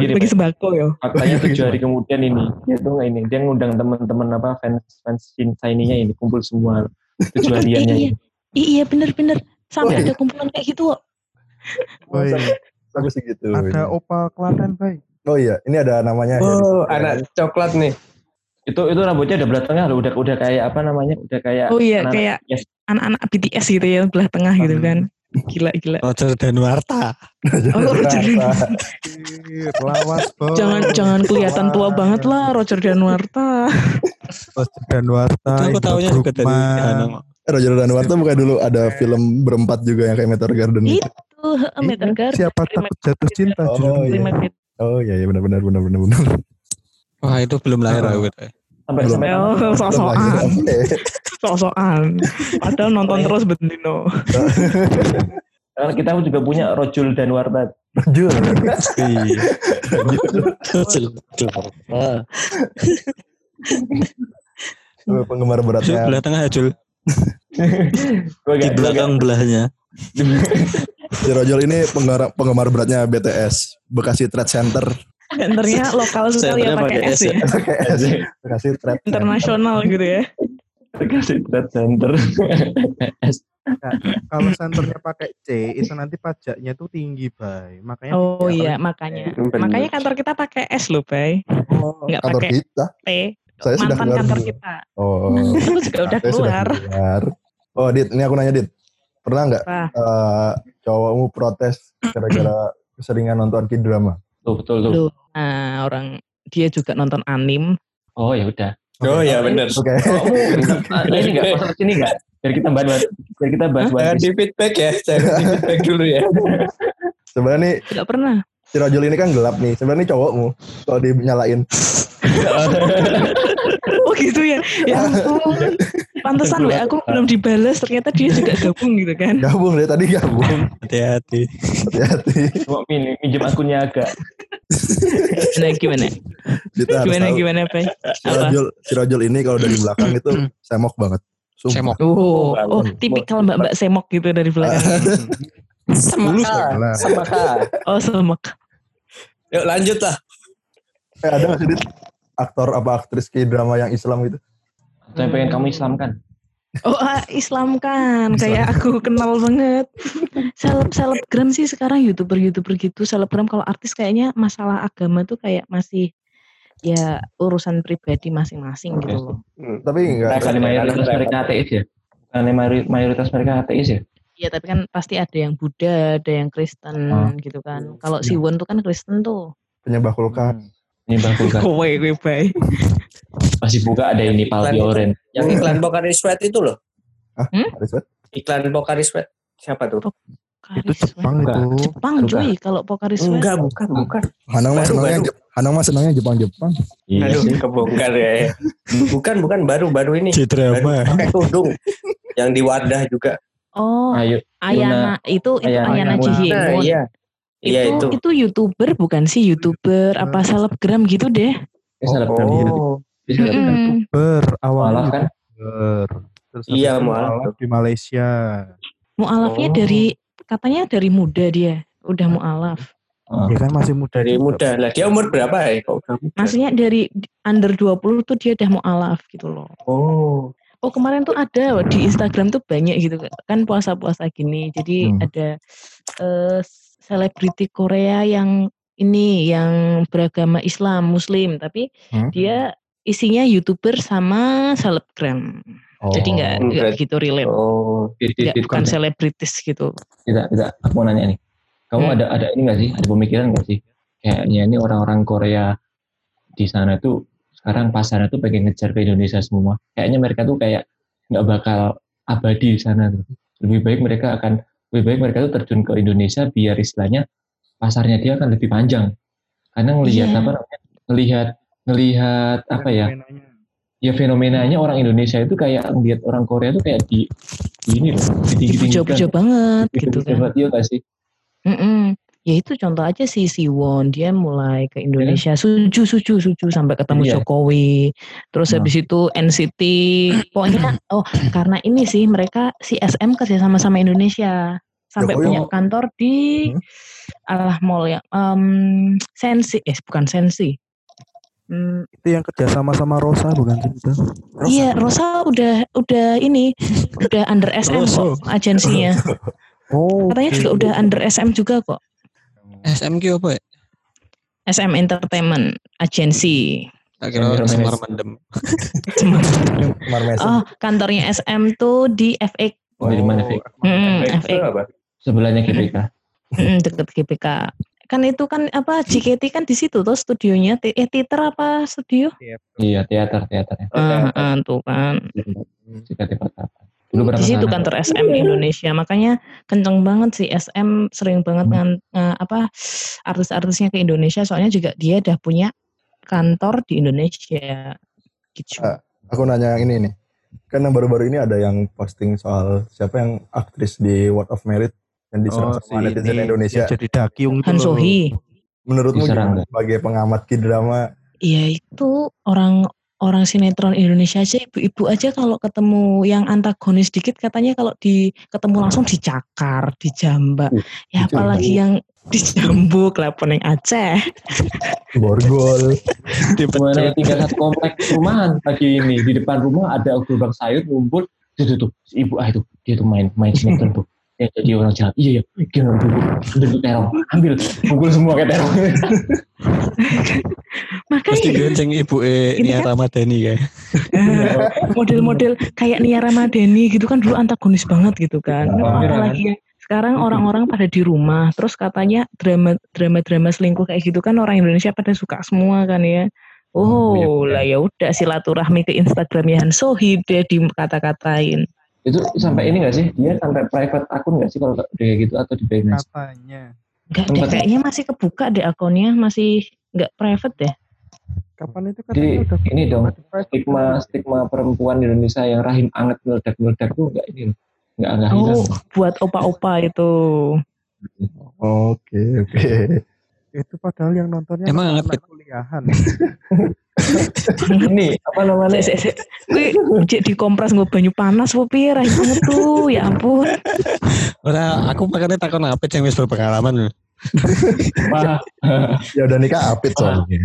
gini, bagi sembako ya. Faktanya tujuh hari kemudian ini dia tuh nggak ini dia ngundang teman-teman apa fans fans cinta ininya ini kumpul semua tujuh hariannya Iya, ini. iya bener-bener sampai Oh, ada kumpulan kayak gitu kok. Sih gitu. Ada opa Klaten, Bay. Oh iya, ini ada namanya. Oh, anak coklat nih. Itu itu rambutnya udah belah tengah udah udah kayak apa namanya? Udah kayak Oh iya, anak-anak kayak BTS. anak-anak BTS gitu ya belah tengah gitu kan. Gila gila. Roger Danuarta. Oh, Roger Lawas. Jangan jangan kelihatan tua banget lah Roger Danuarta. Roger Danuarta. Itu aku tahunya juga dari Bruggman. Anu, Eh, Roger Danuarta bukan dulu ada film berempat juga yang kayak Meteor Garden itu. Itu heeh, Meteor Iya, Garden. Siapa takut jatuh cinta, Oh, iya. Oh iya iya benar benar benar benar benar. Wah itu belum lahir aku. sampai sampai Oh, Oke. sok-sokan. Padahal nonton terus bentino. karena kita juga punya Rojul. Iya. Danuarta. Oh, Penggemar Jul, beratnya. belah tengah ya Jul. Gue Di belakang belahnya. Si Rojol ini penggemar, penggemar beratnya BTS. Bekasi Trade Center. Centernya lokal sekali ya pakai S S ya. Bekasi Trade Center. Internasional gitu ya. kasih trade center. Kalau senternya pakai C, itu nanti pajaknya tuh tinggi, Bay. Makanya Oh iya, makanya. Makanya kantor kita pakai S loh, Bay. Oh, Nggak kantor pakai. kita. T. Saya sudah Mantan keluar kantor dulu. kita. Oh. Aku juga udah saya sudah keluar. keluar. Oh, Dit, ini aku nanya Dit. Pernah nggak eh, cowokmu protes gara-gara keseringan nonton K-drama? Tuh, betul tuh. Loh, nah orang dia juga nonton anim. Oh ya udah. Oh iya benar. Oke. Oh, ini enggak masuk sini enggak? Biar kita bahas biar kita bahas One Jangan di feedback ya, jangan di feedback dulu ya. Sebenarnya nih Tidak pernah. Si Rojol ini kan gelap nih. Sebenarnya ini cowokmu kalau dinyalain. Oh gitu ya. Ya ampun. Pantesan WA aku belum dibalas ternyata dia juga gabung gitu kan. Gabung deh tadi gabung. Hati-hati. Hati-hati. Cuma min- minjem akunnya agak. Gimana gimana? Kita harus Gimana tahu. gimana, Pak? Si Apa? Rojol, si Rojol ini kalau dari belakang itu semok banget. Sumpah. Semok. Oh, oh tipikal mbak-mbak semok gitu dari belakang. Semaka, lah. semaka. Oh, semok. Yuk lanjut lah. Eh, ada nggak sih aktor apa aktris K-drama yang Islam gitu? Atau yang pengen kamu islamkan. Oh, ah, Islam kan. Kayak aku kenal banget. Seleb selebgram sih sekarang YouTuber-YouTuber gitu. Selebgram kalau artis kayaknya masalah agama tuh kayak masih ya urusan pribadi masing-masing gitu loh. Hmm. Tapi enggak. Bukan mayoritas mereka ateis ya? Bukan mayori- mayoritas mereka ateis ya? Iya tapi kan pasti ada yang Buddha, ada yang Kristen Oh. gitu kan. Kalau si Won tuh kan Kristen tuh. penyembah kulkas. Ini bang buka. Kowe kowe bae. Masih buka ada ini Paldi Oren. Yang iklan Pocari Sweat itu loh. Ada Sweat? Iklan Pocari Sweat. Siapa tuh? Itu Jepang Bukan. itu. Jepang cuy kalau Pokari Sweat. Enggak, bukan, bukan. Hanang mah senangnya Hanang mah senangnya Jepang-Jepang. Iya Aduh, sih. kebongkar ya. Bukan, bukan baru baru ini. J-drama. pakai tudung. Yang di wadah juga. Oh, Ayo. Ayana itu itu Ayana Ayana Yuna. Jihye. Nah, iya. Iya itu, itu. itu youtuber bukan sih youtuber apa selebgram gitu deh. Ini selebgram gitu. Oh, Ini selebgram. Mm-mm. Ber, awalnya Mualaf kan? YouTuber. Terus Iya, mualaf. di Malaysia. Mualafnya Oh. dari katanya dari muda dia, udah mualaf. Oh. Dia kan masih muda. dari muda. Lah dia umur berapa ya? Kok? Maksudnya dari under 20 tuh dia udah mualaf gitu loh. Oh. Oh kemarin tuh ada di Instagram tuh banyak gitu kan puasa-puasa gini. Jadi Hmm. ada eh, selebriti Korea yang ini yang beragama Islam Muslim tapi Hmm? dia isinya youtuber sama selebgram. Jadi nggak Oh. nggak begitu relate. Oh, bukan selebritis gitu. tidak tidak aku mau nanya nih kamu Hmm. ada ada ini nggak sih ada pemikiran nggak sih kayaknya ini orang-orang Korea di sana tuh sekarang pasarnya tuh pengen ngejar ke Indonesia semua kayaknya mereka tuh kayak nggak bakal abadi di sana tuh lebih baik mereka akan lebih baik mereka tuh terjun ke Indonesia biar istilahnya pasarnya dia akan lebih panjang karena ngelihat Iya. apa namanya ngelihat ngelihat apa ya Fenomenanya. ya fenomenanya orang Indonesia itu kayak ngelihat orang Korea tuh kayak di, di ini loh ditinggi-tinggikan Dipuja-puja banget gitu kan. Iya nggak sih Mm-mm. Ya itu contoh aja si Siwon dia mulai ke Indonesia suju suju suju sampai ketemu Iya. Jokowi terus Nah. habis itu NCT pokoknya oh karena ini sih mereka si SM kerja sama sama Indonesia sampai Jokowi punya kantor di Hmm? alah mall yang em, Sensi eh bukan Sensi Hmm, Itu yang kerja sama sama Rosa bukan sih itu? Rosa. iya Rosa udah udah ini udah under SM kok agensinya Oh. katanya oke. juga udah under SM juga kok SMQ apa ya? SM Entertainment Agency Tak kira semar mendem. Mar Mason. Oh, kantornya SM tuh di FX, Oh, di mana FX, itu apa? sebelahnya GBK mm, deket GBK. Kan itu kan apa JKT kan di situ tuh studionya, eh teater apa studio? iya teater teaternya Oh, Ah, teater. ah, tuh kan. JKT Pertapa dulu berapa Di situ sana? kantor SM Indonesia. Makanya kenceng banget sih SM sering banget Hmm. ngan, nge- apa artis-artisnya ke Indonesia. Soalnya juga dia udah punya kantor di Indonesia. Gitu. Ah. Aku nanya yang ini nih. Kan yang baru-baru ini ada yang posting soal siapa yang aktris di World of Merit yang diserang Oh, sama si netizen ini, Indonesia. jadi dakiung itu Han. Sohi. Menurutmu sebagai pengamat K-drama? Iya itu orang orang sinetron Indonesia aja ibu-ibu aja kalau ketemu yang antagonis dikit katanya kalau di ketemu langsung dicakar, dijambak. Uh, Ya dijambak. apalagi yang dijambuk lah pening Aceh. Borgol. Yang tinggal satu komplek perumahan pagi ini di depan rumah ada gerobak sayur ngumpul tuh tuh, tuh si ibu ah itu dia tuh main main sinetron tuh yang jadi orang jahat iya iya dulu bentuk terong ambil pukul semua kayak terong Pasti Makanya gonceng ibu e Ini Nia kan- Ramadhani ya. eh, model-model kayak Nia Ramadhani gitu kan dulu antagonis banget gitu kan. Iya, Nah, apalagi yang sekarang orang-orang pada di rumah terus katanya drama drama drama selingkuh kayak gitu kan orang Indonesia pada suka semua kan ya. Oh, iya, lah ya udah silaturahmi ke Instagramnya Han Sohib deh dikata-katain. Itu sampai ini gak sih dia sampai private akun gak sih kalau kayak gitu atau di. Enggak deh, Sempat- kayaknya masih kebuka deh akunnya, masih enggak private deh. Kapan itu Jadi udah ini dong stigma kan? stigma perempuan Indonesia yang rahim anget meledak meledak tuh nggak ini nggak nggak hilang. Oh, buat opa-opa itu. Oke, oke. Itu padahal yang nontonnya Emang anak anget, kuliahan. Ini apa namanya? Kuwi cek dikompres nggo banyu panas wo piye ra banget tuh. Ya ampun. Ora aku makanya takon apa yang wis berpengalaman. Ya udah nikah apit soalnya.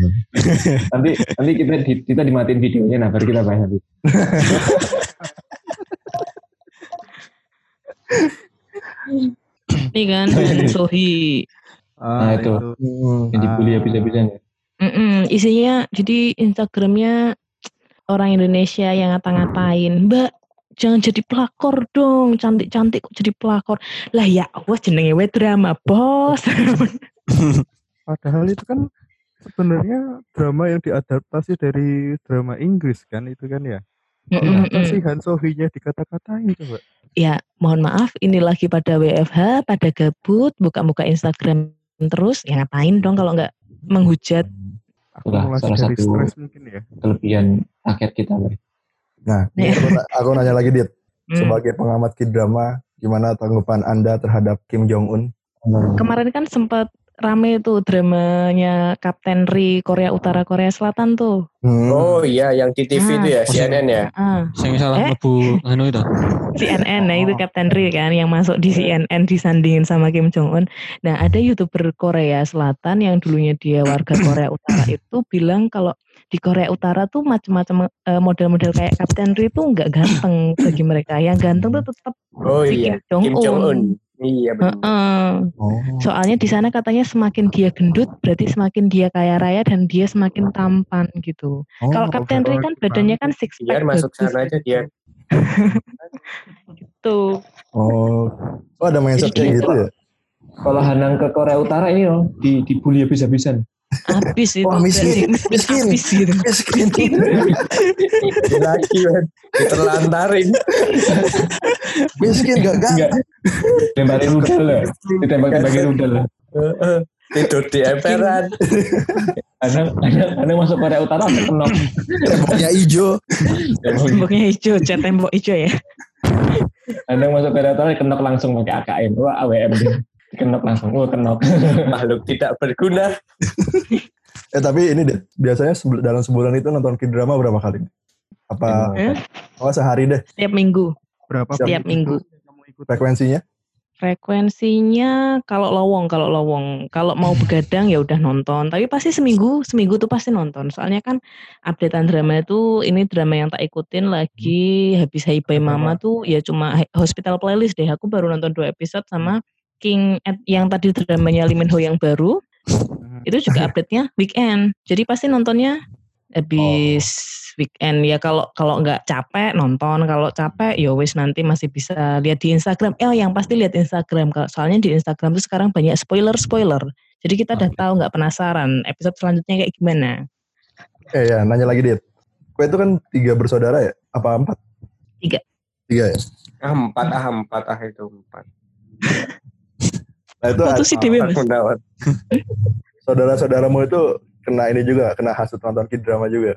nanti nanti kita di- kita dimatiin videonya nah baru kita bahas nanti. Ini kan Sohi. Nah, itu. Yang dibully habis-habisan ya. Mm-mm, isinya jadi Instagramnya orang Indonesia yang ngata-ngatain, Mbak jangan jadi pelakor dong, cantik-cantik kok jadi pelakor. Lah ya Allah jenenge we drama, Bos. Padahal itu kan sebenarnya drama yang diadaptasi dari drama Inggris kan itu kan ya. Kok mm. sih Han Sohinya dikata-katain coba? ya mohon maaf ini lagi pada WFH pada gabut buka-buka Instagram terus ya ngapain dong kalau nggak menghujat Akumulasi salah dari satu stres mungkin ya. kelebihan rakyat kita. Nah, Iya. aku, na- aku nanya lagi Dit. Hmm. Sebagai pengamat K-drama, gimana tanggapan Anda terhadap Kim Jong Un? kemarin kan sempat rame tuh dramanya Kapten Ri Korea Utara Korea Selatan tuh. Hmm. Oh iya, yang di TV itu ya, CNN ya. Ah, Saya salah Eh? anu itu. CNN, nah itu Kapten Ri kan yang masuk di CNN disandingin sama Kim Jong Un. Nah ada youtuber Korea Selatan yang dulunya dia warga Korea Utara itu bilang kalau di Korea Utara tuh macam-macam eh, model-model kayak Kapten Ri tuh nggak ganteng bagi mereka. Yang ganteng tuh tetap Oh si iya, Kim Kim Jong Jong Un. Iya benar. Heeh. Oh. Soalnya di sana katanya semakin dia gendut berarti semakin dia kaya raya dan dia semakin tampan gitu. Oh, Kalau Kapten Ri kan badannya kan six pack Biar masuk sana aja dia. gitu. Oh. Oh ada mindset kayak gitu. gitu ya? Kalau Hanang ke Korea Utara ini loh, di dibully habis-habisan. Habis itu. Wah, miskin, miskin. Habis gitu. Miskin. Lagi kan, diterlantarin. Miskin gak gak. Enggak. Tembakin rudal loh. Ditembak-tembakin rudal. Heeh. Tidur di emperan. Hanang, Hanang, Hanang masuk Korea Utara kenok. Temboknya hijau. Temboknya hijau, cat tembok hijau ya. Hanang masuk Korea Utara kenok langsung pakai AKM. Wah AWM dia. Kenok langsung. Wah kenok. Makhluk tidak berguna. Eh tapi ini deh, biasanya dalam sebulan itu nonton K-drama berapa kali? Apa Eh, oh sehari deh Setiap minggu. Berapa Setiap minggu. kamu ikut? frekuensinya? Frekuensinya kalau lowong, kalau lowong, kalau mau begadang ya udah nonton. Tapi pasti seminggu, seminggu tuh pasti nonton. Soalnya kan updatean drama itu ini drama yang tak ikutin lagi habis Hai Bye Mama tuh ya cuma Hospital Playlist deh. Aku baru nonton dua episode sama King yang tadi dramanya Lee Min Ho yang baru. Itu juga update-nya weekend. Jadi pasti nontonnya habis weekend ya kalau kalau nggak capek nonton kalau capek ya wis nanti masih bisa lihat di Instagram oh yang pasti lihat Instagram kalau soalnya di Instagram tuh sekarang banyak spoiler spoiler jadi kita udah tahu nggak penasaran episode selanjutnya kayak gimana Eh ya, nanya lagi Dit. Kue itu kan tiga bersaudara ya? Apa empat? Tiga. Tiga ya? Ah, empat, ah empat, ah itu empat. Nah itu Dewi Empat mas saudara-saudaramu itu kena ini juga, kena hasut nonton K-drama juga.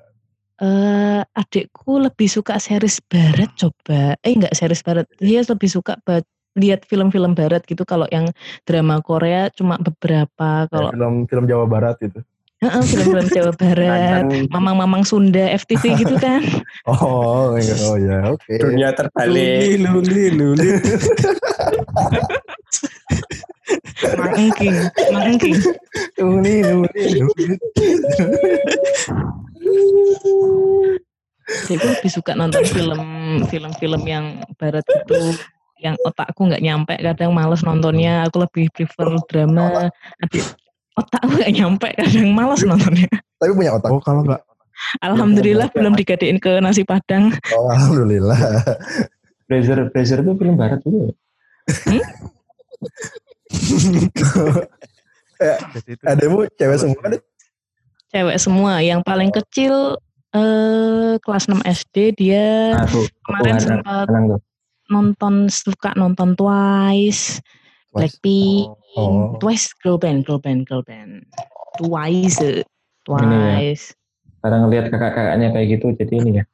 Eh, adikku lebih suka series barat coba eh enggak series barat dia lebih suka lihat film-film barat gitu kalau yang drama Korea cuma beberapa kalau Film film Jawa Barat itu. Heeh, film-film Jawa Barat mamang-mamang Sunda FTV gitu kan Oh, iya. oh ya, oke. dunia terbalik. luli, luli. Mang Engking Mang Engking Nuni, nuni, nuni. Jadi aku lebih suka nonton film film-film yang barat gitu yang otakku nggak nyampe kadang males nontonnya aku lebih prefer drama adik otakku nggak nyampe kadang males nontonnya Tapi punya otak. Oh kalau nggak alhamdulillah belum digadein ke nasi padang Oh, alhamdulillah. Blazer, Blazer itu film barat dulu. ya? jadi itu Ademu cewek semua deh. cewek semua. Yang paling kecil eh kelas 6 SD dia Aku, aku kemarin sempat nonton suka nonton Twice Blackpink Oh. Twice girl band girl band girl band. Twice eh. Twice. Karena ngelihat kakak-kakaknya kayak gitu, jadi ini ya.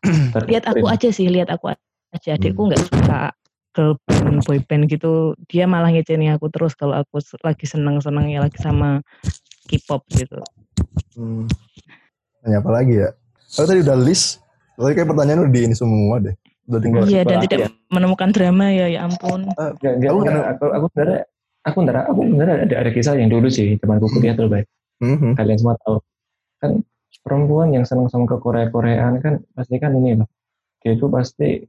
lihat aku aja sih lihat aku aja. Adikku nggak suka girl band boy band gitu dia malah ngecewain aku terus kalau aku lagi seneng senengnya lagi sama K-pop gitu Hmm. Tanya apa lagi ya? Aku tadi udah list. Tadi kayak pertanyaan udah di ini semua deh. Udah tinggal. iya dan tidak ya. menemukan drama ya ya ampun Enggak, enggak, Aku enggak. Aku, aku sebenarnya, aku sebenarnya, aku sebenarnya ada, ada kisah yang dulu sih, teman aku kuliah tuh, baik. Mhm. Kalian semua tahu. Kan perempuan yang senang sama ke Korea-Koreaan kan pasti kan ini loh. Dia itu pasti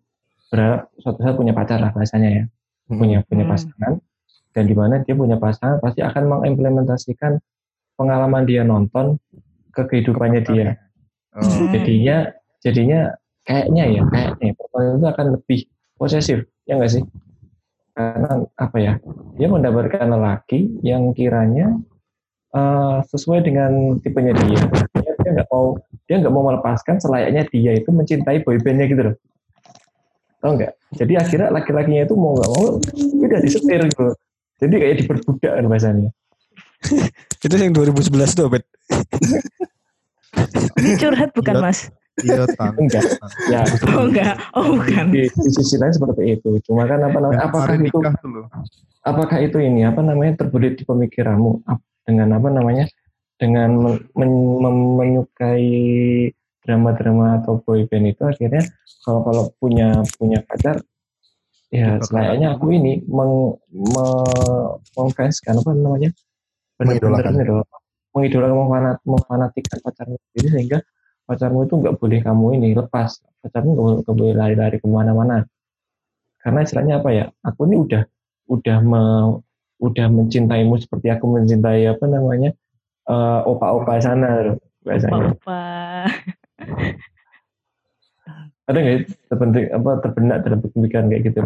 berharap suatu saat punya pacar lah bahasanya ya. Punya punya Hmm. pasangan. Dan di mana dia punya pasangan pasti akan mengimplementasikan pengalaman dia nonton ke kehidupannya dia. oh, Hmm. Jadinya jadinya kayaknya ya kayaknya perempuan itu akan lebih posesif ya enggak sih karena apa ya dia mendapatkan lelaki yang kiranya eh, sesuai dengan tipenya dia dia dia nggak mau dia nggak mau melepaskan selayaknya dia itu mencintai boybandnya gitu loh tau nggak? Jadi akhirnya laki-lakinya itu mau nggak mau udah disetir gitu. Jadi kayak diperbudak kan bahasanya. Itu yang 2011 tuh, Bet. ini curhat bukan Iya. mas? Iya enggak. Ya oh enggak. oh bukan. di, di sisi lain seperti itu. Cuma kan apa namanya apakah itu apakah itu ini apa namanya terbelit di pemikiranmu? Dengan apa namanya? Dengan men- men- mem- menyukai drama-drama atau boyband itu akhirnya kalau kalau punya punya pacar ya Juga selayaknya aku ini meng me- memfanskan apa namanya? Benar-benar Mengidolakan. mengidolakan memfanat, memfanatikan pacarmu jadi sehingga pacarmu itu nggak boleh kamu ini lepas. Pacarmu nggak boleh- lari-lari ke mana-mana. Karena istilahnya apa ya? Aku ini udah udah me- udah mencintaimu seperti aku mencintai apa namanya eh, opa-opa sana loh, biasanya. Apa? ada nggak sih terbentuk apa terbenak dalam pemikiran kayak gitu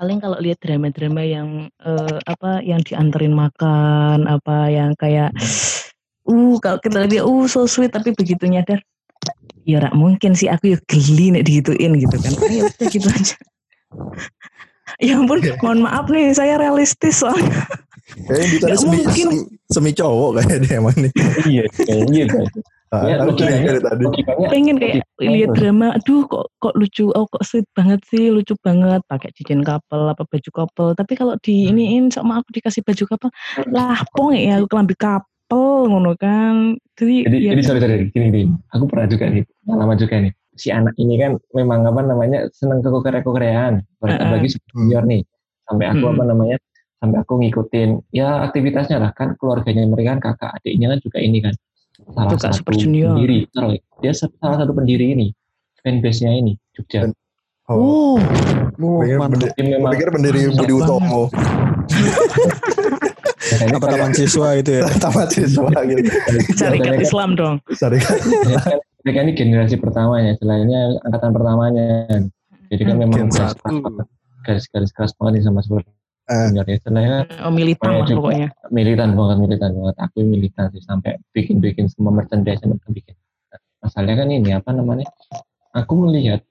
Paling kalau lihat drama-drama yang eh, apa yang dianterin makan, apa yang kayak uh kalau kita lihat uh so sweet tapi begitu nyadar ya rak mungkin sih aku ya geli nek digituin gitu kan. Ya udah gitu aja. ya ampun, mohon maaf nih saya realistis soalnya. Kayaknya mungkin. semi, semi cowok kayaknya dia emang nih. iya kayaknya gitu Ah, Ya, logikanya- tadi. logikanya. Pengen kayak lihat drama aduh kok kok lucu oh kok sweet banget sih lucu banget. Pakai cincin couple apa baju couple. Tapi kalau di iniin sama aku dikasih baju couple lah pong ya aku kelambi couple ngono kan. Jadi, jadi ya, jadi sorry sorry gini gini. Aku pernah juga nih pengalaman juga nih. Si anak ini kan memang apa namanya seneng ke korea koreaan Heeh. bagi senior nih. Sampai aku Hmm. apa namanya sampai aku ngikutin. Ya aktivitasnya lah kan keluarganya mereka kan kakak adiknya kan juga ini kan salah satu Super Junior. pendiri sorry, dia sa- salah satu pendiri ini fanbase nya ini Jogja Oh, oh Oh, mantap. memang pikir pendiri Budi. Utomo. Apa taman siswa itu ya? Tamat siswa gitu. syarikat kan- Islam dong Syarikat. mereka ini generasi pertamanya selainnya angkatan pertamanya jadi kan Hmm. memang garis-garis keras banget nih sama super Eh. ya. Selainnya oh, militan lah pokoknya. militan banget militan banget. Aku militan sih sampai bikin bikin semua merchandise yang mereka bikin. Masalahnya kan ini apa namanya aku melihat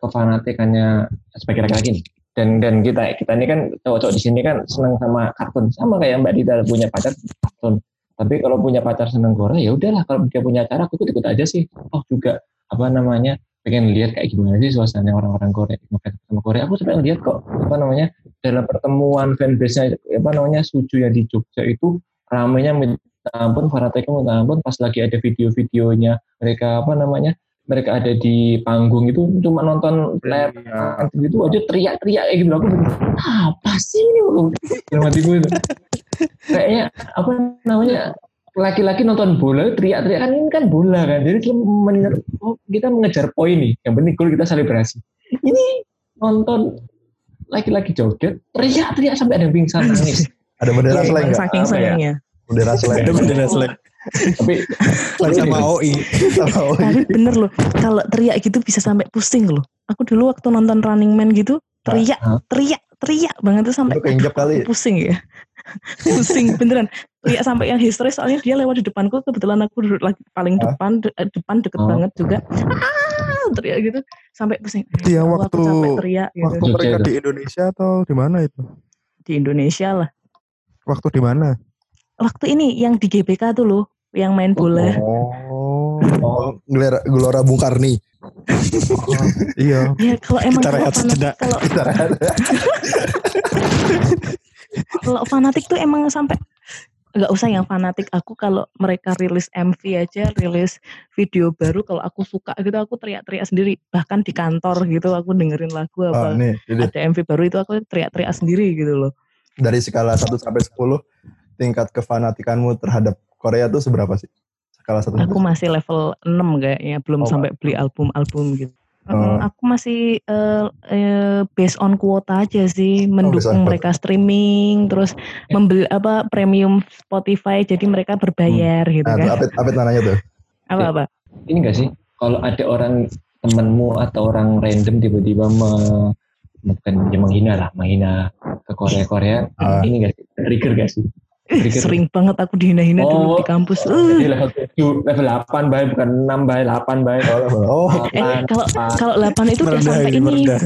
kefanatikannya sebagai laki-laki nih dan dan kita kita ini kan cowok-cowok di sini kan seneng sama kartun. Sama kayak Mbak Dita punya pacar kartun. Tapi kalau punya pacar seneng Korea ya udahlah. Kalau dia punya acara aku ikut ikut aja sih. Oh juga apa namanya pengen lihat kayak gimana sih suasana orang-orang Korea. Ngefans sama Korea aku sampai ngeliat kok apa namanya dalam pertemuan fanbase-nya apa namanya Suju yang di Jogja itu ramenya minta ampun fanatiknya minta ampun pas lagi ada video-videonya mereka apa namanya mereka ada di panggung itu cuma nonton layar Iya. gitu aja teriak-teriak kayak gitu aku bilang, apa sih ini loh dalam hatiku itu. Kayaknya apa namanya laki-laki nonton bola teriak-teriak kan ini kan bola kan jadi kita, mener- oh, kita mengejar poin nih yang penting gol kita selebrasi ini nonton laki-laki joget teriak-teriak sampai ada yang pingsan nangis Ada bendera Iya, slang emang nggak? saking Apa ya? senangnya Bendera slang. Ada bendera selek. tapi sama OI. Sama OI. tapi bener loh kalau teriak gitu bisa sampai pusing loh aku dulu waktu nonton Running Man gitu teriak teriak teriak banget tuh sampai kali. pusing ya pusing beneran teriak sampai yang histeris soalnya dia lewat di depanku kebetulan aku duduk lagi paling depan de- eh, depan deket Oh. banget juga ah, teriak gitu sampai pusing Itu yang Aku waktu teriak gitu waktu mereka itu. di Indonesia atau di mana itu? di Indonesia lah Waktu di mana? waktu ini yang di GBK tuh loh yang main bola Oh, Oh, Gelora, Gelora Bung Karni. iya. ya kalau emang Kita kalau rehat sejenak. kalau Kita rehat. kalau fanatik tuh emang sampai nggak usah yang fanatik aku kalau mereka rilis MV aja rilis video baru kalau aku suka gitu aku teriak-teriak sendiri. Bahkan di kantor gitu aku dengerin lagu Oh, apa nih, ini. ada MV baru itu aku teriak-teriak sendiri gitu loh. Dari skala 1 sampai 10 tingkat kefanatikanmu terhadap Korea tuh seberapa sih? Skala 1 aku masih level 6 kayaknya belum Oh, sampai beli album-album gitu Oh. Mm, aku masih eh, eh, based on kuota aja sih on mendukung quota. mereka streaming terus membeli apa premium Spotify jadi mereka berbayar gitu Nah, kan Apit, Apit nanya tuh. apa apa ini enggak sih kalau ada orang temenmu atau orang random tiba-tiba me, bukan ya menghina lah menghina ke Korea Korea Ah. ini enggak sih trigger gak sih Ih, Trigger. sering banget aku dihina-hina dulu Oh. di kampus. Jadi Uh. level 7, level 8 baik bukan 6 baik 8 baik Oh, Eh, kalau kalau 8 itu udah sampai ini, ini.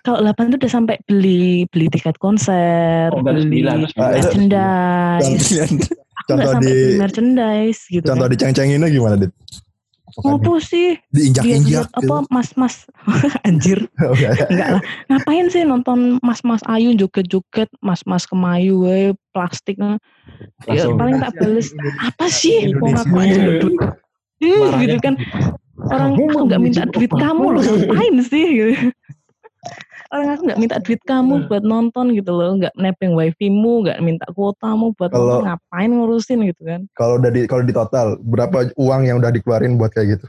Kalau 8 itu udah sampai beli beli tiket konser, Oh, beli 9, Ah, itu- merchandise. Contoh sampai di- merchandise gitu contoh kan. diceng-cenginnya gimana, Dit? Ngopo sih? Diinjak-injak Lihat-lihat apa mas-mas anjir. Oh, enggak ya? Enggak lah. Ngapain sih nonton mas-mas Ayu joget-joget, mas-mas kemayu we plastik. Ya paling tak bales. Apa sih? Indonesia. ngapain? Ih, Marahnya gitu kan. Orang aku nggak minta duit kamu loh, ngapain sih? Gitu. Orang aku nggak minta duit kamu buat nonton gitu loh, nggak nebeng wifi-mu, nggak minta kuotamu buat nonton, ngapain ngurusin gitu kan? Kalau udah di kalau di total berapa uang yang udah dikeluarin buat kayak gitu?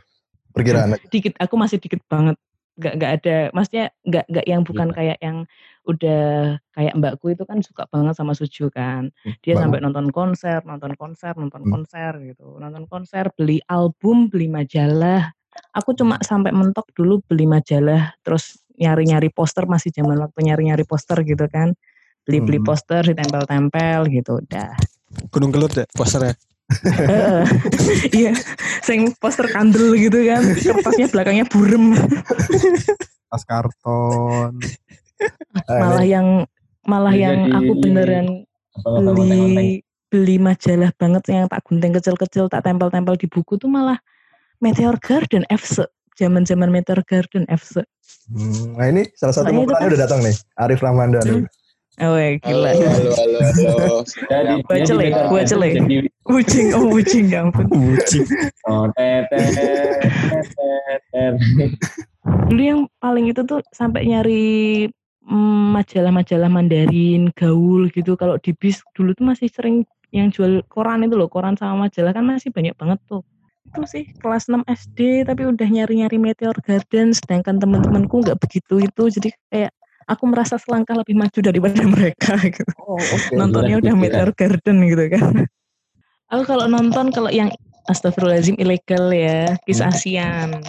Perkiraan. dikit aku masih dikit banget nggak nggak ada maksudnya nggak nggak yang bukan Iya. kayak yang udah kayak mbakku itu kan suka banget sama Suju kan dia Banget. sampai nonton konser nonton konser nonton Hmm. konser gitu nonton konser beli album beli majalah aku cuma sampai mentok dulu beli majalah terus nyari nyari poster masih zaman waktu nyari nyari poster gitu kan beli beli Hmm. poster ditempel tempel gitu udah Gunung Kelut deh posternya. Iya, sing poster kandel gitu kan, kertasnya belakangnya burem. Tas karton. Ah, Malah ini- yang malah Jadi- yang aku beneran Apa ngonteng-ngonteng. beli beli majalah banget yang tak gunting kecil-kecil tak tempel-tempel di buku tuh malah Meteor Garden FC. Zaman-zaman Meteor Garden FC. Hmm, nah ini salah satu mempelai kan- udah datang nih, Arif Ramadan. Hmm. Oh ya, Halo, gila. halo, halo, halo. Gua dia celek, di Meteor gua Garden celek. Jadi Ucing, oh ucing ya ampun. Bucing. oh. Dulu yang paling itu tuh sampai nyari mm, majalah-majalah Mandarin, gaul gitu. Kalau di bis dulu tuh masih sering yang jual koran itu loh, koran sama majalah kan masih banyak banget tuh. Itu sih kelas 6 SD tapi udah nyari-nyari Meteor Garden sedangkan teman-temanku nggak begitu itu. Jadi kayak aku merasa selangkah lebih maju daripada mereka gitu. Oh, oke. Nontonnya Udah. Meteor Garden gitu kan. Aku kalau nonton kalau yang Astagfirullahaladzim ilegal ya, kisah Asian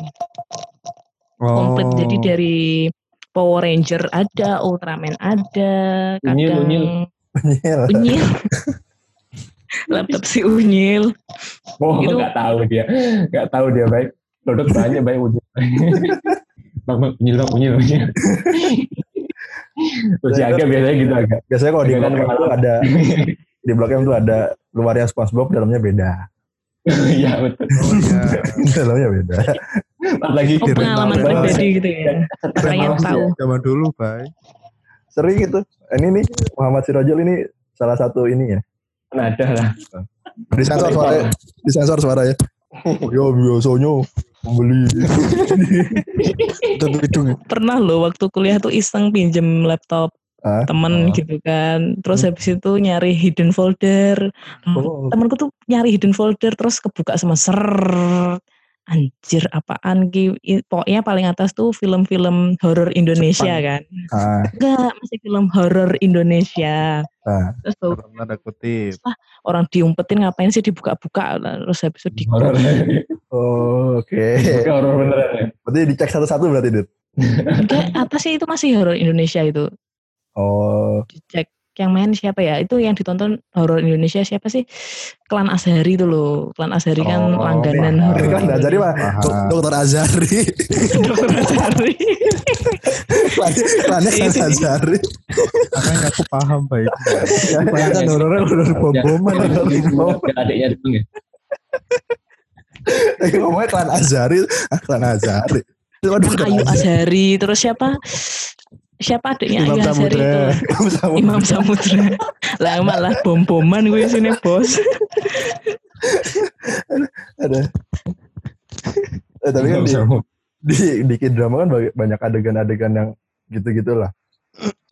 komplit Oh. jadi dari Power Ranger ada, Ultraman ada, Unyil, kadang unyil. Unyil. unyil. laptop si unyil. Oh, Itu- nggak tahu dia, nggak tahu dia baik. Produk banyak baik unyil. bang, bang, unyil, bang, unyil, unyil. Terus Iya, agak biasanya gitu agak. Biasanya kalau di blok kan M ada di blok M tuh ada luarnya SpongeBob, dalamnya beda. Iya betul. Oh iya. dalamnya beda. Lagi Oh, pengalaman pribadi gitu ya. Banget. tahu. Zaman dulu, Bay. Sering itu. Ini nih Muhammad Sirojul ini salah satu ini ya. Nada lah. Disensor suara, disensor suara ya. Yo biasanya membeli. Itu hidung ya. Pernah loh waktu kuliah tuh iseng pinjem laptop Ah, temen Oh. gitu kan. Terus habis itu nyari hidden folder. oh, Temenku tuh nyari hidden folder terus kebuka sama ser. Anjir apaan ki I- pokoknya paling atas tuh film-film horor Indonesia kan. ah, Enggak, masih film horor Indonesia. ah. Terus tuh tanda kutip. orang diumpetin ngapain sih dibuka-buka terus habis itu di Horor. Oh, oke. Bukan horor beneran ya. Berarti dicek satu-satu berarti, Dit? enggak atasnya itu masih horor Indonesia itu Oh, dicek yang main siapa ya itu yang ditonton horor Indonesia siapa sih klan Azhari itu loh klan Azhari kan Oh, langganan ini horor kan Azari mah. Dokter Azari. Dokter Azhari Klannya kan Azari. Makanya aku paham, Bay. Bayangkan horornya horor bom-boman. Adiknya itu ya. Lagi ngomongnya klan Azari. Ah, klan. Itu kan dokter Ayu. Azhari terus siapa siapa adiknya Imam Ayu Samudra. itu Imam Samudra. Imam Samudra lah malah bom-boman gue sini bos Ada. Eh, tapi kan di, di, di drama kan banyak adegan-adegan yang gitu-gitu lah.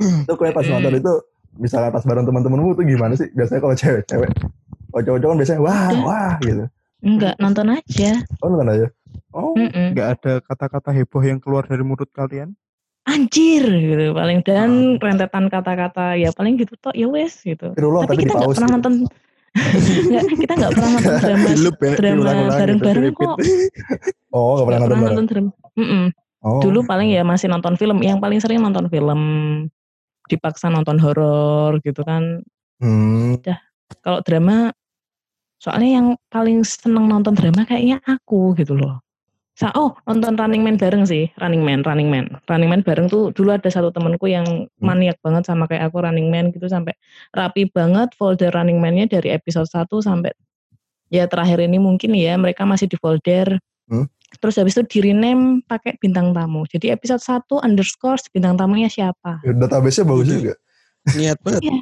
itu kayak pas nonton itu, misalnya pas bareng teman-temanmu tuh gimana sih? Biasanya kalau cewek-cewek, kalau cowok-cowok kan biasanya wah, wah gitu. enggak nonton aja Oh nonton aja. Oh, Mm-mm. Nggak ada kata-kata heboh yang keluar dari mulut kalian? Anjir gitu. Paling dan rentetan kata-kata ya paling gitu toh ya wes gitu. Tapi kita nggak pernah gitu. nonton nggak kita nggak pernah nonton drama Loop ya, drama gitu, bareng-bareng kok. Oh, gak pernah nggak nonton pernah nonton drama Mm-mm. Oh. dulu paling ya masih nonton film yang paling sering nonton film. Dipaksa nonton horor gitu kan. Hmm. kalau drama soalnya yang paling seneng nonton drama kayaknya aku gitu loh oh nonton Running Man bareng sih Running Man Running Man Running Man bareng tuh dulu ada satu temenku yang maniak banget sama kayak aku Running Man gitu sampai rapi banget folder Running Man-nya dari episode 1 sampai ya terakhir ini mungkin ya mereka masih di folder Hmm. Terus habis itu di rename pakai bintang tamu. Jadi episode 1 underscore bintang tamunya siapa. Ya, Database-nya bagus juga. Niat banget. Iya.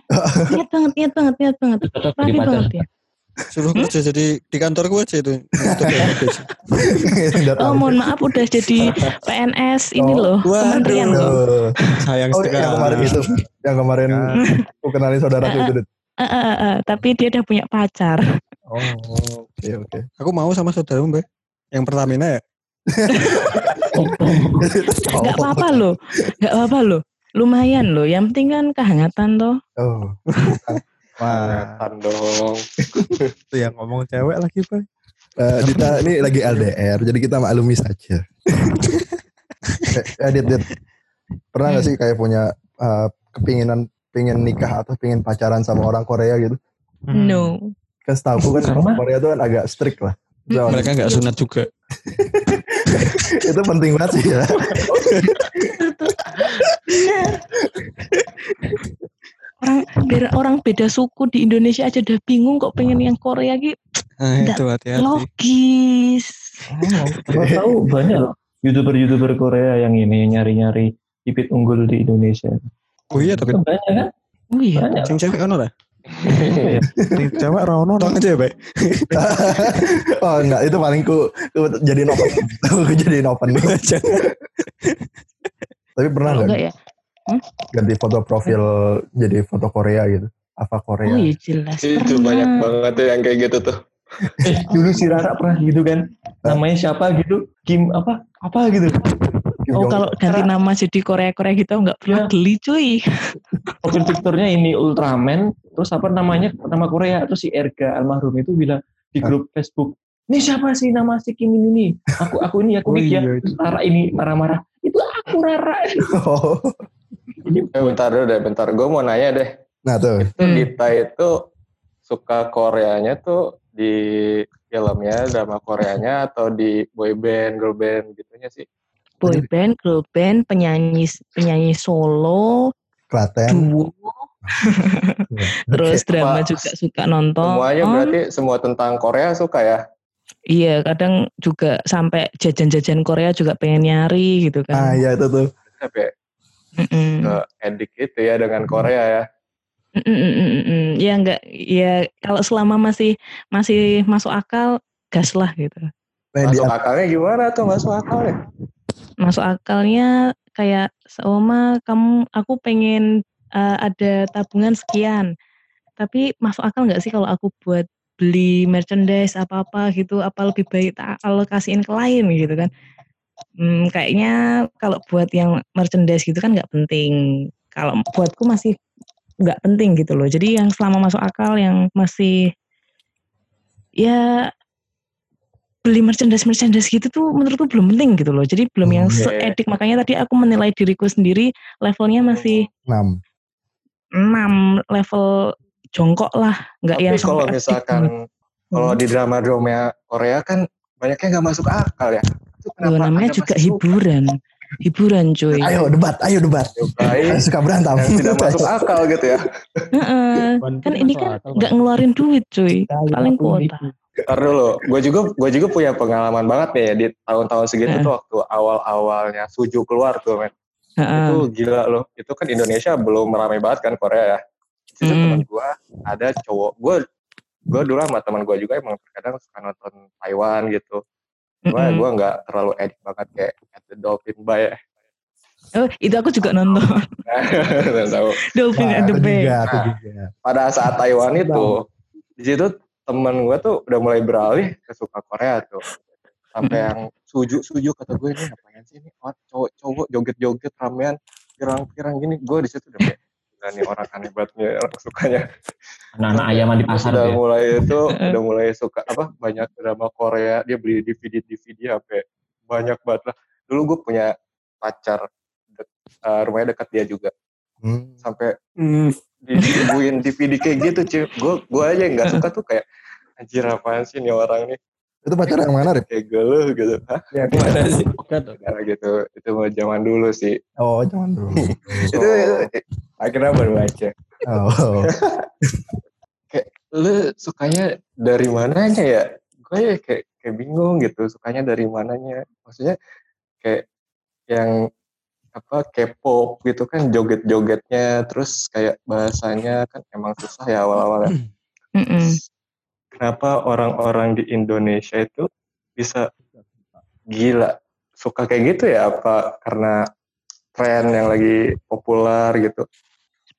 Niat banget, niat banget, niat banget. Cocok jadi Rapi banget ya. Suruh kerja jadi di kantor gue aja itu. Oh mohon maaf udah jadi PNS ini Oh, loh. waduh. Kementerian loh. Oh, Sayang oh, sekali. yang kemarin itu, yang kemarin Kan. aku kenalin saudaraku itu. Dit. Eh, eh, eh, eh, tapi dia udah punya pacar. Oh, oke oke. Aku mau sama saudaramu, Mbak. Yang Pertamina ya. Gak apa-apa loh. Gak apa-apa loh. Lumayan loh. Yang penting kan kehangatan toh. Oh. Wah. Kelihatan dong. Itu yang ngomong cewek lagi, Pak. Eh, Dita ini lagi LDR, jadi kita maklumi saja. eh, Dit, Dit. Pernah gak sih kayak punya eh, kepinginan pengen nikah atau pengen pacaran sama orang Korea gitu? Hmm. No. Kan setahu kan Sama. Korea itu kan agak strict lah. So, Mereka nggak sunat juga. itu penting banget sih ya. Orang biar orang beda suku di Indonesia aja udah bingung kok pengen yang Korea gitu. Nah, itu hati-hati. Logis. Gua tahu banyak loh youtuber-youtuber Korea yang ini nyari-nyari bibit unggul di Indonesia. Oh iya, tapi Banyak kan? Oh iya. Banyak. sing cewek kan. Ini cewek Rono Tolong aja ya, Pak. oh enggak, itu paling ku, ku jadi open. ku jadi open. Tapi pernah nggak enggak ya. ganti foto profil jadi foto Korea gitu? Apa Korea? Oh iya jelas. Itu pernah. banyak banget tuh yang kayak gitu tuh. Eh, dulu si Rara pernah gitu kan. Namanya siapa gitu? Kim apa? Apa gitu. Kim Oh kalau ganti nama jadi Korea-Korea gitu nggak pernah Ya. geli cuy. Profil picture-nya ini Ultraman, terus apa namanya? Nama Korea terus si Erga almarhum itu bilang di grup Facebook, "Ini siapa sih nama si Kim ini nih? Aku aku ini aku Oh Nick ya." iya. Terus Rara ini marah-marah. Itu aku Rara. Oh. Eh, bentar dulu deh, bentar. Gue mau nanya deh. Nah tuh, Itu Hmm. Dita itu suka Koreanya tuh di filmnya, drama Koreanya atau di boy band, girl band gitunya sih? Boy band, girl band, penyanyi penyanyi solo, Klaten. duo, terus drama juga suka nonton. Semuanya berarti semua tentang Korea suka ya? Iya, kadang juga sampai jajan-jajan Korea juga pengen nyari gitu Ah kan. iya itu tuh. Sampai Mm-mm. ke edik itu ya dengan Korea ya. Mm, mm, mm, mm, mm. Ya enggak, ya kalau selama masih masih masuk akal, gas lah gitu. Nah, Masuk akalnya gimana tuh masuk akalnya? Masuk akalnya kayak seoma kamu aku pengen eh, ada tabungan sekian. Tapi masuk akal nggak sih kalau aku buat beli merchandise apa-apa gitu, apa lebih baik tak alokasiin ke lain gitu kan. Hmm, kayaknya kalau buat yang merchandise gitu kan nggak penting. Kalau buatku masih nggak penting gitu loh. Jadi yang selama masuk akal yang masih ya beli merchandise merchandise gitu tuh menurutku belum penting gitu loh. Jadi belum yang Oke. seedik makanya tadi aku menilai diriku sendiri levelnya masih 6. 6 level jongkok lah, nggak Tapi yang kalau misalkan kalau di drama-drama Korea kan banyaknya nggak masuk akal ya. Loh, namanya Anda juga masih suka? hiburan. Hiburan cuy. Ayo debat, ayo debat. Suka berantem. yang tidak masuk akal gitu ya. Heeh. Kan ini kan nggak ngeluarin duit cuy. Paling kuota. Ntar dulu, gue juga gue juga punya pengalaman banget nih ya di tahun-tahun segitu Heeh. tuh waktu awal-awalnya Suju keluar tuh men. Heeh. Itu gila loh. Itu kan Indonesia belum ramai banget kan Korea ya. Itu Mm. teman gue ada cowok. Gue gue dulu sama teman gue juga emang terkadang suka nonton Taiwan gitu. Cuma gue nggak terlalu edik banget kayak At the Dolphin Bay ya. Oh, itu aku juga nonton. Tahu. Dolphin Nah, and the Bay. juga, aku Nah. juga. pada saat Taiwan itu di situ temen gue tuh udah mulai beralih ke suka Korea tuh sampai yang suju suju kata gue ini ngapain sih ini cowok cowok joget joget ramean pirang pirang gini gue di situ udah kayak "Gila nih orang aneh banget nih orang sukanya anak-anak ayaman di pasar udah ya. mulai itu udah mulai suka apa banyak drama Korea dia beli DVD DVD sampai banyak banget lah dulu gue punya pacar dek- eh, rumahnya dekat dia juga Hmm. sampai Hmm. didistribuin DVD kayak gitu cuy gue gue aja nggak suka tuh kayak anjir apaan sih nih orang nih Itu pacar yang mana, Rip? kayak geluh gitu Hah? Ya, gimana sih? Nah, gitu itu mah zaman dulu sih Oh, jangan dulu. itu, itu akhirnya baru aja. Oh. lu sukanya dari mananya ya? Gue ya kayak kayak bingung gitu sukanya dari mananya? Maksudnya kayak yang apa K-pop gitu kan joget-jogetnya terus kayak bahasanya kan emang susah ya awal-awalnya kenapa orang-orang di Indonesia itu bisa gila? Suka kayak gitu ya apa? Karena tren yang lagi populer gitu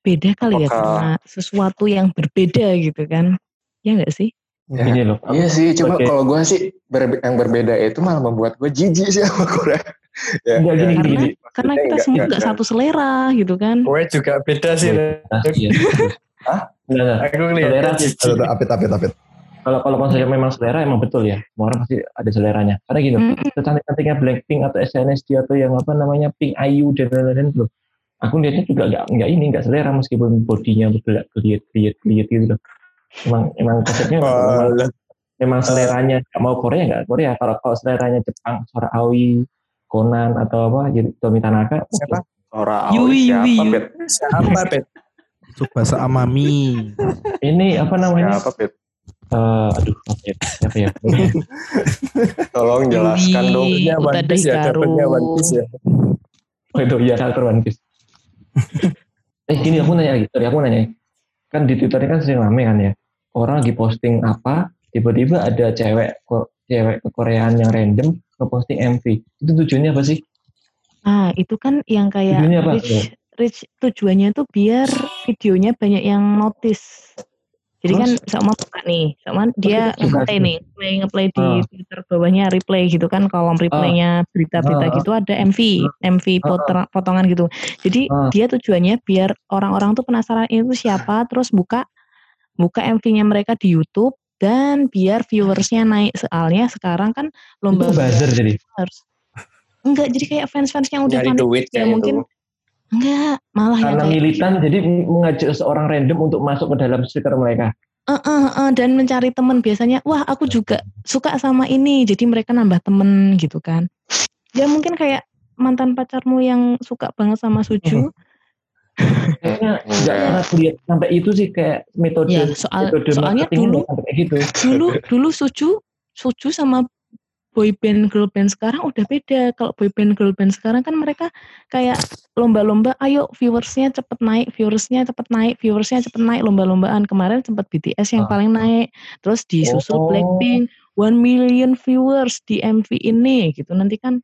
Beda kali ya Apakah- karena sesuatu yang berbeda gitu kan. Ya nggak sih? Ya, Gini loh. iya sih cuma Oke. kalau gue sih berbe- yang berbeda itu malah membuat gue jijik sih sama Korea ya, Enggak gini, Karena gini. karena kita nggak- semua nggak- nggak satu selera gitu kan. Gue juga beda sih. Nah, iya. Hah? Enggak, enggak. Aku Selera sih. Ada apit apit apit. Kalau kalau konsepnya memang selera emang betul ya. Semua orang pasti ada seleranya. Karena gini, Mm-mm. secantik-cantiknya Blackpink atau SNSD atau yang apa namanya Pink IU dan lain-lain loh. Aku lihatnya juga nggak nggak ini nggak selera meskipun bodinya bergerak geliat geliat geliat gitu loh. Emang emang konsepnya memang, Walah. memang seleranya nggak mau Korea nggak Korea. Kalau kalau seleranya Jepang, suara Aoi, Conan atau apa jadi Tommy Tanaka. Siapa? Ora Yui, siapa Yui, Yui. Pet? Siapa, Bet? Subasa Amami. Ini apa namanya? Siapa Pet? Eh, aduh, apa ya? Siapa ya? Tolong jelaskan Yui. dong. Dapetnya One Piece ya, Hikaru. dapetnya One Piece ya. Oh itu iya karakter One Piece. Eh gini aku nanya lagi, sorry aku nanya. Kan di Twitter kan sering rame kan ya. Orang lagi posting apa, tiba-tiba ada cewek cewek Koreaan yang random ngeposting MV. Itu tujuannya apa sih? Ah, itu kan yang kayak Tujuannya apa? rich, rich tujuannya tuh biar videonya banyak yang notice. Jadi kan sama buka nih, sama dia itu juga ngeplay nih, play ngeplay di Ah. Twitter bawahnya replay gitu kan, kolom replaynya berita-berita Ah, ah. gitu ada MV, MV poter- potongan gitu. Jadi Ah. dia tujuannya biar orang-orang tuh penasaran itu siapa, terus buka buka MV-nya mereka di YouTube dan biar viewersnya naik soalnya sekarang kan lomba Itu buzzer jadi. Enggak, jadi kayak fans-fans yang udah Nyari panik duit ya kayak mungkin itu. Enggak malah Karena militan jadi mengajak seorang random untuk masuk ke dalam stiker mereka. "Eh, eh, eh," dan mencari teman biasanya wah aku juga suka sama ini jadi mereka nambah temen gitu kan. Ya mungkin kayak mantan pacarmu yang suka banget sama Suju. Kayaknya nggak pernah lihat sampai itu sih kayak metode ya soal metode soalnya dulu kayak gitu. dulu dulu Suju Suju sama boy band girl band sekarang udah beda kalau boy band girl band sekarang kan mereka kayak lomba-lomba ayo viewersnya cepet naik viewersnya cepet naik viewersnya cepet naik lomba-lombaan kemarin sempat BTS yang Ah. paling naik terus disusul Oh. Blackpink 1 million viewers di MV ini gitu nanti kan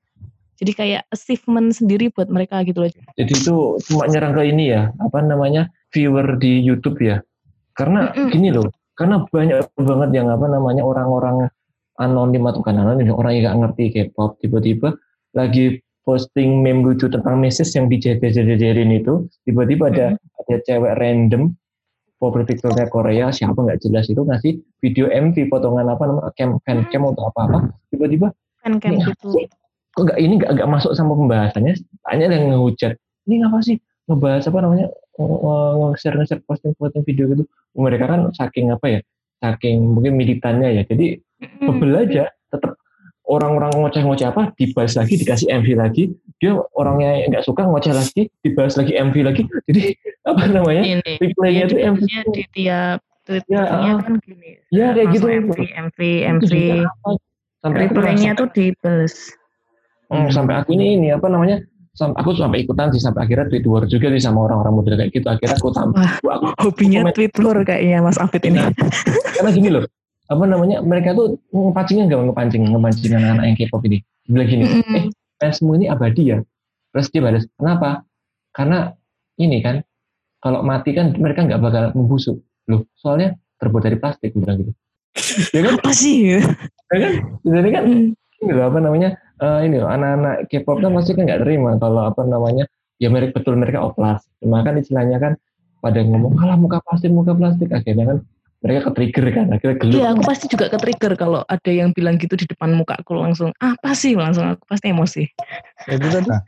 jadi kayak achievement sendiri buat mereka gitu loh Jadi itu cuma nyerang ke ini ya, apa namanya viewer di YouTube ya. Karena Mm-mm. gini loh, karena banyak banget yang apa namanya orang-orang anonim atau bukan anonim, orang yang nggak ngerti K-pop tiba-tiba lagi posting meme lucu tentang Mrs yang dijajarin itu, tiba-tiba ada ada cewek random figure Korea siapa nggak jelas itu ngasih video MV potongan apa namanya cam fan cam atau apa apa tiba-tiba kan kan gitu kok nggak ini nggak nggak masuk sama pembahasannya tanya yang ngehujat ini ngapa sih ngebahas apa namanya nge-share nge-share posting posting video gitu mereka kan saking apa ya saking mungkin militannya ya. Jadi bebel aja tetap orang-orang ngoceh-ngoceh apa dibahas lagi dikasih MV lagi. Dia orangnya nggak suka ngoceh lagi dibahas lagi MV lagi. Jadi apa namanya ini replaynya itu MV di tiap tweetnya ah. kan gini. Ya kayak gitu. MV MV MV replaynya tuh dibales. Hmm, sampai aku ini ini apa namanya aku sampai ikutan sih sampai akhirnya tweet war juga sih sama orang-orang model kayak gitu. Akhirnya aku tambah Wah, aku, hobinya komen. tweet luar kayaknya Mas Afid ini. Karena gini loh apa namanya mereka tuh ngepancingnya nggak ngepancing ngepancing anak-anak yang K-pop ini. Bilang gini Mm-mm. eh fansmu ini abadi ya? Terus dia balas kenapa? Karena ini kan kalau mati kan mereka nggak bakal membusuk. Loh soalnya terbuat dari plastik bilang gitu. Ya kan apa sih? Ya kan? Jadi kan Mm. loh apa namanya eh, ini loh anak-anak K-pop kan pasti kan nggak terima kalau apa namanya ya mereka betul mereka oplas cuma kan istilahnya kan pada ngomong alah muka plastik muka plastik akhirnya kan mereka ke-trigger kan akhirnya gelut Iya, aku pasti juga ke-trigger kalau ada yang bilang gitu di depan muka aku langsung apa sih langsung aku pasti emosi. Itu tadi. Nah,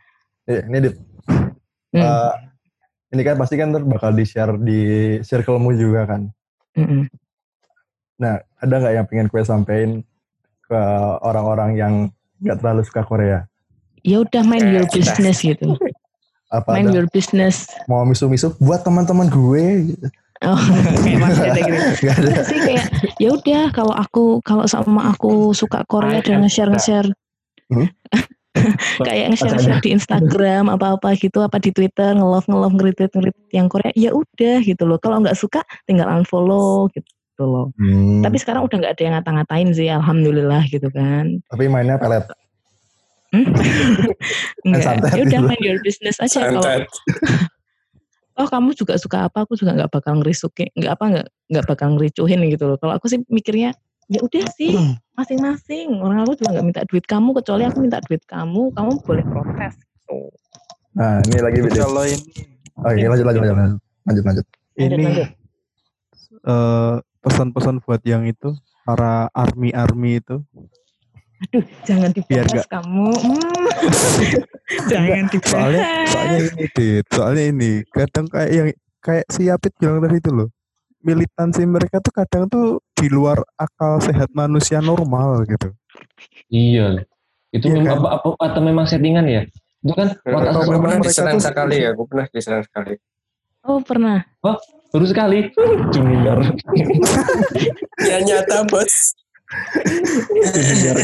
eh, ini Dit. Hmm. Eh, ini kan pasti kan ntar bakal di-share di circlemu juga kan. Mm-mm. Nah, ada nggak yang pengen kue sampein ke orang-orang yang nggak terlalu suka Korea? Ya udah main your business gitu. Apa Main ada your business. mau misu-misu buat teman-teman gue? gitu. Oh, kayak Dede gitu. Ada. Enggak sih kayak ya udah kalau aku kalau sama aku suka Korea dan nge-share nge-share Hmm? kayak nge-share nge-share di Instagram apa-apa gitu apa di Twitter nge-love nge-love nge-retweet nge-retweet yang Korea ya udah gitu loh. Kalau nggak suka tinggal unfollow gitu loh. Hmm, Tapi sekarang udah nggak ada yang ngata-ngatain sih alhamdulillah gitu kan. tapi mainnya pelet. Hmm? Enggak. Ya udah gitu. main your business aja kalau oh kamu juga suka apa aku juga nggak bakal ngerisukin nggak apa nggak nggak bakal ngericuhin gitu loh kalau aku sih mikirnya ya udah sih masing-masing orang aku juga nggak minta duit kamu kecuali aku minta duit kamu kamu boleh protes gitu. Nah, ini lagi video. Kalau ini Oke, lanjut lanjut lanjut. Lanjut lanjut. ini lanjut. eh, pesan-pesan buat yang itu para army army itu aduh jangan Biar nggak- kamu Hmm. jangan soalnya dibahas soalnya ini dit soalnya ini kadang kayak yang kayak si Yapit bilang tadi itu loh militansi mereka tuh kadang tuh di luar akal sehat manusia normal gitu Iya. Itu Iya memang kan? apa, apa atau memang settingan ya? Itu kan otak Gue memang pernah mereka tuh- sekali ya, gue pernah diserang sekali. oh pernah baru sekali. Junior. Ya nyata bos. Junior.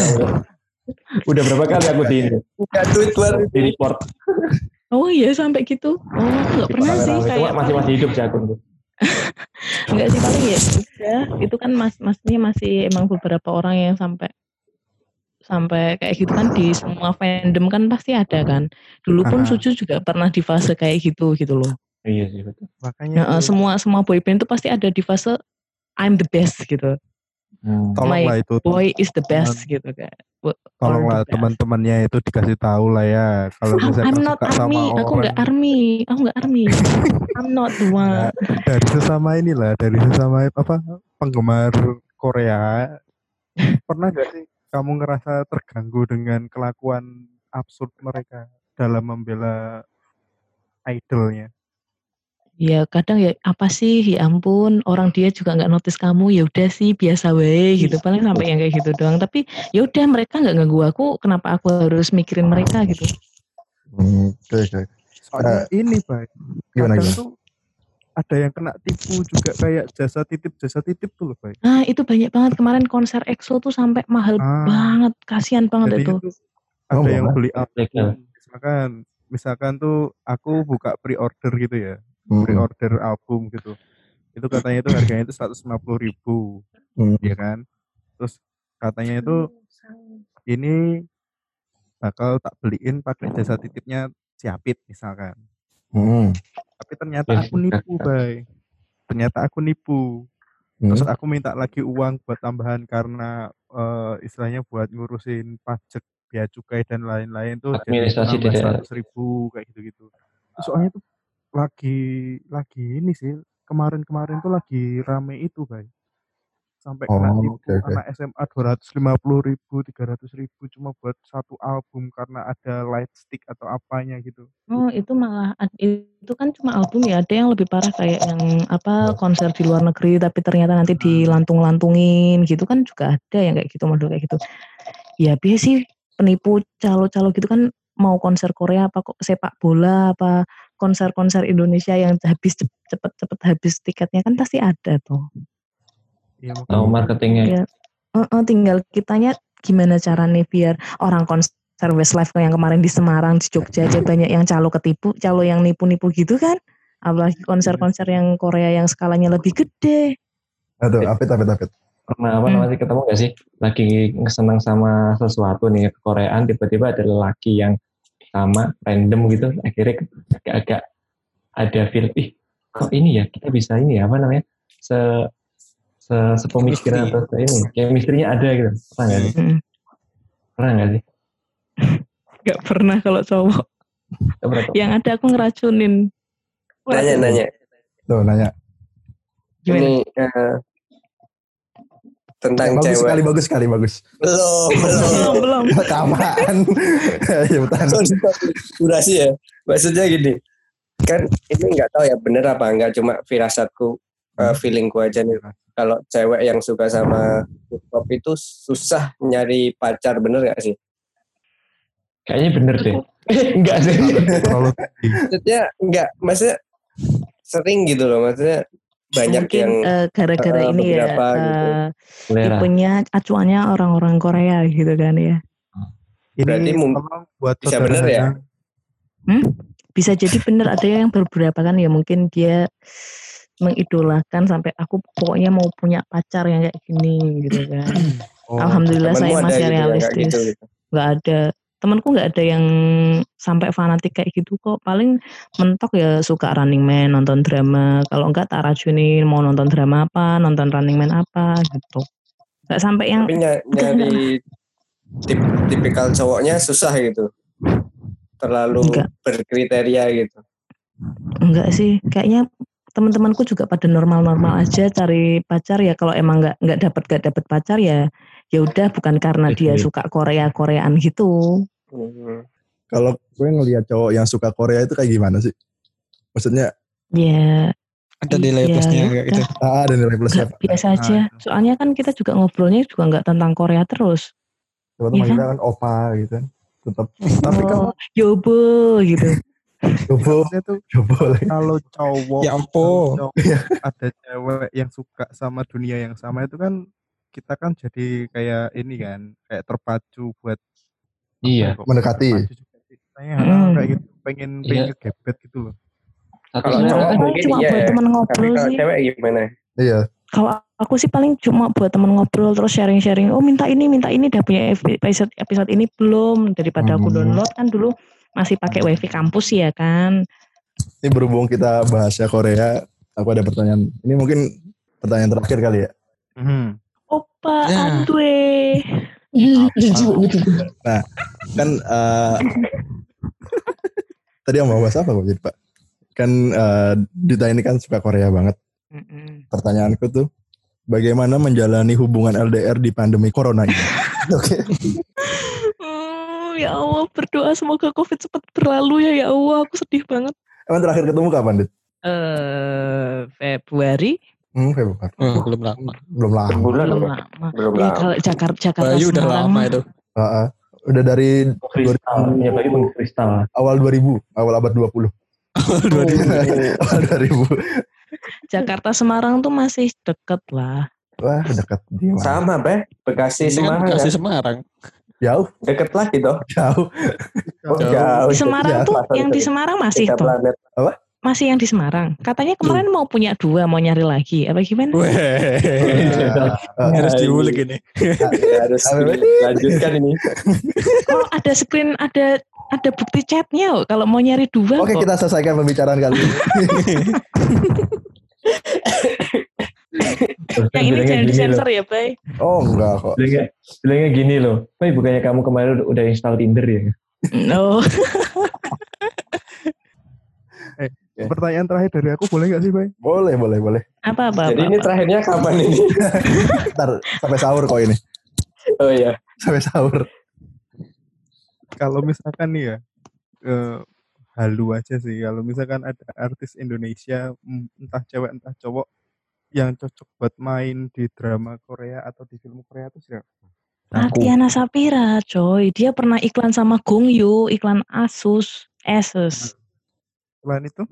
Udah berapa kali aku di ini? Baru. Di report. oh iya sampai gitu oh nggak pernah sih Cuma kayak masih masih hidup sih akun. Enggak sih paling ya udah itu kan mas maksudnya masih emang beberapa orang yang sampai sampai kayak gitu kan di semua fandom kan pasti ada kan dulu pun. Suju juga pernah di fase kayak gitu gitu loh Iya sih betul. makanya nah, tuh, semua semua boyband tuh pasti ada di fase I'm the best gitu. Hmm. tolonglah itu boy is the best gitu kan. Tolonglah teman-temannya itu dikasih tahu lah ya kalau Oh, misalkan I'm not suka sama army aku nggak army. Aku nggak army. I'm not the one. Dari sesama inilah dari sesama apa penggemar Korea. Pernah gak sih kamu ngerasa terganggu dengan kelakuan absurd mereka dalam membela idolnya ya kadang ya apa sih? Ya ampun orang dia juga nggak notice kamu. Ya udah sih biasa wae gitu. Paling sampai yang kayak gitu doang. Tapi ya udah mereka nggak ganggu aku. Kenapa aku harus mikirin mereka gitu? Hmm, Oke oke. soalnya ini baik Gimana kadang gimana? tuh ada yang kena tipu juga kayak jasa titip jasa titip tuh loh baik nah itu banyak banget. Kemarin konser EXO tuh sampai mahal Ah. banget. Kasihan banget itu. itu ada Oh, yang beli album misalkan misalkan tuh aku buka pre-order gitu ya Hmm, pre-order album gitu. Itu katanya itu harganya itu 150 ribu hmm. ya kan? Terus katanya itu ini bakal tak beliin pakai jasa titipnya siapit misalkan. Hmm. tapi ternyata Ya, aku nipu bay. Ternyata aku nipu. Hmm. terus aku minta lagi uang buat tambahan karena eh, istilahnya buat ngurusin pajak biaya cukai dan lain-lain tuh Administrasi 100 ribu kayak gitu-gitu. Soalnya tuh lagi lagi ini sih kemarin-kemarin tuh lagi rame itu bay. Sampai kena Oh, tipu oke, oke. anak SMA 250 ribu 300 ribu cuma buat satu album karena ada light stick atau apanya gitu. Oh itu malah itu kan cuma album ya ada yang lebih parah kayak yang apa konser di luar negeri tapi ternyata nanti dilantung-lantungin gitu kan juga ada yang kayak gitu model kayak gitu. Ya biasa sih penipu calo-calo gitu kan mau konser Korea apa kok sepak bola apa konser-konser Indonesia yang habis cep- cepet-cepet habis tiketnya kan pasti ada tuh ya Tahu makanya marketingnya. ya eh, eh, tinggal kitanya gimana caranya biar orang konser Westlife yang kemarin di Semarang di Jogja aja banyak yang calo ketipu calo yang nipu-nipu gitu kan apalagi konser-konser yang Korea yang skalanya lebih gede Aduh, apit apit apit. Pernah apa Hmm. namanya ketemu gak sih? Lagi senang sama sesuatu nih Koreaan tiba-tiba ada lelaki yang sama random gitu akhirnya agak-agak ada feel ih kok ini ya kita bisa ini ya apa namanya se se sepemikiran atau se ini chemistry-nya ada gitu pernah nggak sih Mm. pernah nggak sih Gak pernah kalau cowok Nggak pernah tuh. yang ada aku ngeracunin Nanya nanya. Tuh nanya. Gimana? Ini eh, tentang bagus cewek. sekali, bagus sekali, bagus. Belum, belum. belum. belum. Kapan? ya durasi ya. Maksudnya gini. Kan ini nggak tahu ya bener apa enggak cuma firasatku eh, feelingku aja nih. Kalau cewek yang suka sama K-pop itu susah nyari pacar bener gak sih? Kayaknya bener deh Eh, enggak sih maksudnya enggak maksudnya sering gitu loh. Maksudnya banyak Mungkin yang eh, gara-gara eh, ini ya beberapa gitu. eh, tipenya acuannya orang-orang Korea gitu kan ya. Ini Berarti mung- tolong buat bisa saudara bener ya? Hmm? Bisa jadi bener ada yang beberapa kan ya mungkin dia mengidolakan sampai aku pokoknya mau punya pacar yang kayak gini gitu kan. Oh, Alhamdulillah saya masih gitu ya, kayak realistis. gitu, gitu. nggak ada temanku nggak ada yang sampai fanatik kayak gitu kok paling mentok ya suka Running Man nonton drama kalau enggak tak racunin mau nonton drama apa nonton Running Man apa gitu nggak sampai yang Tapi ny- enggak. nyari tip- tipikal cowoknya susah gitu. Terlalu Enggak. berkriteria gitu. enggak sih kayaknya teman-temanku juga pada normal-normal aja cari pacar ya kalau emang nggak nggak dapat nggak dapat pacar ya ya udah bukan karena dia suka Korea Koreaan gitu Hmm. Kalau gue ngelihat cowok yang suka Korea itu kayak gimana sih? Maksudnya ya Ada nilai Iya, plusnya ya gitu. ah, ada nilai plusnya. nggak biasa Nah, aja itu. soalnya kan kita juga ngobrolnya juga nggak tentang Korea terus Coba Iya teman kita kan opa gitu kan. Tetap. Tapi kan oh yobo gitu coba Maksudnya tuh coba lagi. kalau cowok Ya kalau ampun. cowok ada cewek yang suka sama dunia yang sama itu kan kita kan jadi kayak ini kan kayak terpacu buat Iya. ya kok Mendekati. terpacu juga sih. Saya Mm. kayak gitu pengen Iya. pengen gebet gitu loh Satu Kalau cowok mungkin cuma iya buat teman ngobrol kalau sih. cewek gimana? Iya. Kalau aku sih paling cuma buat teman ngobrol terus sharing-sharing. Oh minta ini, minta ini. Udah punya episode episode ini belum? Daripada aku Hmm. download kan dulu masih pakai wifi kampus ya kan. Ini berhubung kita bahasnya Korea, aku ada pertanyaan. Ini mungkin pertanyaan terakhir kali ya. Mhm. Opa Ya. Andre. Kan eh tadi yang mau bahas apa kok jadi Pak? Kan eh Dita ini kan suka Korea banget. Pertanyaanku tuh bagaimana menjalani hubungan LDR di pandemi corona ini? Oke. Hmm, ya Allah berdoa semoga covid cepat berlalu ya ya Allah aku sedih banget. Emang terakhir ketemu kapan, Dit? Eh Februari Hmm, Februari. Oh, belum lama. Belum lama. Sebulan belum lama. Belum Ya lama. kalau Jakarta Jakarta Bayu udah lama itu. Heeh. Udah dari kristal. Ya bagi pun kristal. awal 2000, awal abad 20. awal 2000. Jakarta Semarang tuh masih deket lah. Wah, dekat di mana? Sama, Beh. Bekasi Semarang. Bekasi kan? Semarang. Jauh, Deket lah gitu. jauh. Oh, Jauh. jauh. Di Semarang ya, tuh Masa yang di deket. Semarang masih Tiga toh. planet. Masih yang di Semarang. Katanya kemarin mau punya dua, mau nyari lagi. Apa gimana? Weh, Eh, harus diulik ini. harus dilanjutkan ini. Oh, ada screen, ada ada bukti chatnya oh, kalau mau nyari dua Oke, kok. kita selesaikan pembicaraan kali ini. Yang ini jangan disensor ya, Bay. Oh, enggak kok. Bilangnya, bilangnya gini loh. Pak, bukannya kamu kemarin udah install Tinder ya? No. Pertanyaan terakhir dari aku boleh nggak sih Bay Boleh, boleh, boleh. Apa apa? Jadi apa, ini apa. terakhirnya kapan ini? Ntar sampai sahur kok ini. Oh iya. Sampai sahur. kalau misalkan nih ya eh, halu aja sih kalau misalkan ada artis Indonesia entah cewek entah cowok yang cocok buat main di drama Korea atau di film Korea itu siapa? Tatiana Sapira, coy. Dia pernah iklan sama Gongyu, iklan Asus, Asus. Selain itu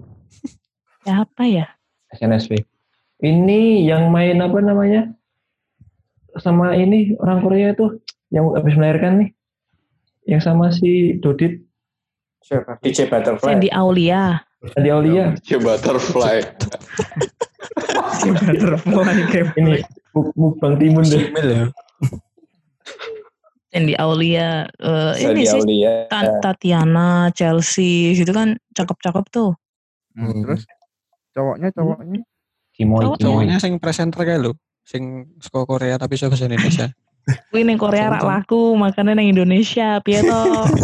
Siapa ya? SNSD. Ini yang main apa namanya? Sama ini orang Korea itu yang habis melahirkan nih. Yang sama si Dodit Siapa? DJ Butterfly. Sandy Aulia. Adi Aulia. Si butterfly. Butterfly Ini Muk- mukbang timun deh. Email ya. Sandy Aulia. eh, ini Sandy sih Aulia. Ta- Tatiana, Chelsea, gitu kan cakep-cakep tuh. Hmm. terus cowoknya cowoknya Kimoy, Cowok-. Cowoknya sing presenter kayak lo. Sing saka Korea tapi bahasa Indonesia. Kuwi ning Korea rak laku, makanya ning Indonesia piye to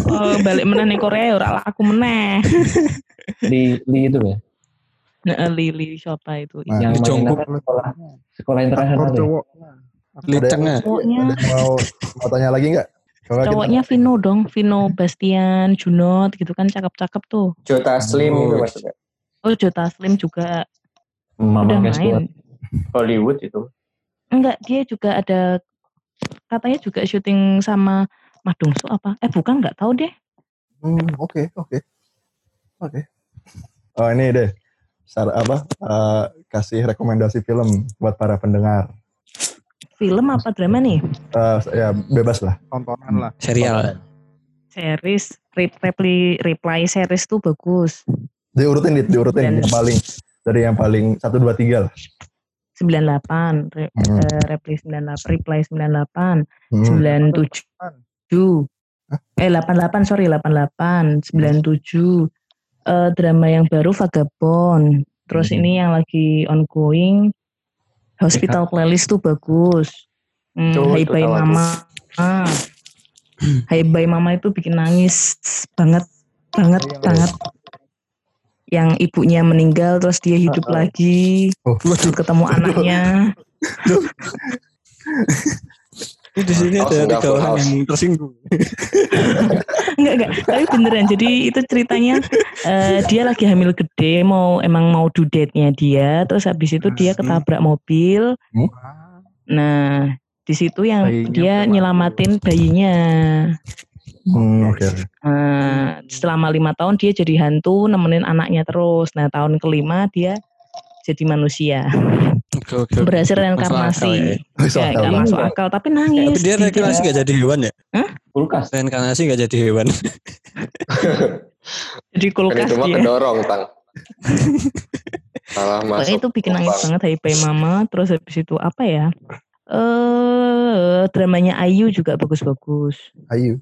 eh, balik meneh ning Korea ya ora laku meneh. Li, Li itu ya. Nah, Lili siapa itu? Nah, yang Jongkook. apa sekolah sekolah aktor internasional ya. Liceng ya. Cowoknya, mau, mau tanya lagi nggak? Kita- cowoknya Vino dong, Vino Bastian, Junot gitu kan cakep-cakep tuh. Jota Slim Oh, itu maksudnya. Oh, Jota Slim juga Mama udah main. Hollywood itu. Enggak, dia juga ada katanya juga syuting sama Madungso apa? Eh bukan, nggak tahu deh. Hmm, oke, oke. Oke. Oh, ini deh. sar apa eh, kasih rekomendasi film buat para pendengar. Film apa drama nih? Eh, ya bebas lah. tontonan lah Serial. Series, Re- reply, reply series tuh bagus. Diurutin, Dit, diurutin Dan- yang paling dari yang paling satu dua tiga lah. 98, re, Hmm. eh, reply 98, reply 98, Hmm. 97, eh 88 sorry 88, 97, eh, drama yang baru Vagabond, terus Hmm. ini yang lagi ongoing Hospital Playlist tuh bagus, hmm, Tuh, Hai Bye. Mama, ah, Hai Bye Mama itu bikin nangis banget, banget, Yang- banget. Yang ibunya meninggal terus dia hidup Uh-uh. lagi, Oh. ketemu anaknya. Ini di sini House, ada enggak tiga orang house. yang tersinggung. enggak enggak tapi beneran jadi itu ceritanya eh, dia lagi hamil gede mau emang mau due date-nya dia terus habis itu dia Hmm. ketabrak mobil Wah, nah di situ yang Bayinya dia nyelamatin bayinya Hmm, oke. oke. Nah, selama lima tahun dia jadi hantu nemenin anaknya terus nah tahun kelima dia jadi manusia Oke, oke. berhasil Masuk akal ya. reinkarnasi Masuk ya akal nggak banget. masuk akal tapi nangis Tapi dia Di- reinkarnasi gak jadi hewan ya? Kulkas. Reinkarnasi gak jadi hewan. jadi kulkas itu mah kedorong tang salah Pokoknya masuk itu bikin nangis banget Bye Mama. Terus habis itu apa ya? Eh dramanya Ayu juga bagus-bagus. Ayu.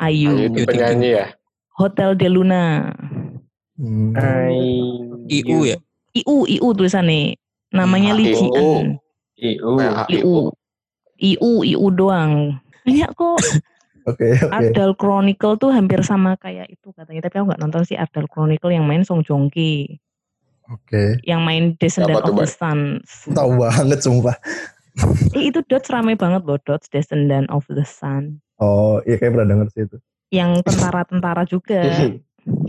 Ayu. Ayu itu penyanyi ya Hotel de Luna. Hmm. IU ya? IU, IU tulisannya. Namanya Ah, Lee Ji IU. An. IU. IU. IU, IU doang. Banyak kok. Oke, oke. Ardal Chronicle tuh hampir sama kayak itu katanya. Tapi aku nggak nonton sih Ardal Chronicle yang main Song Joong Ki. Oke. Yang main Descendant of the? Suns. Tahu banget sumpah. Eh, itu Dots rame banget loh Dots Descendant of the Sun. Oh, iya kayak pernah denger sih itu. yang tentara-tentara juga.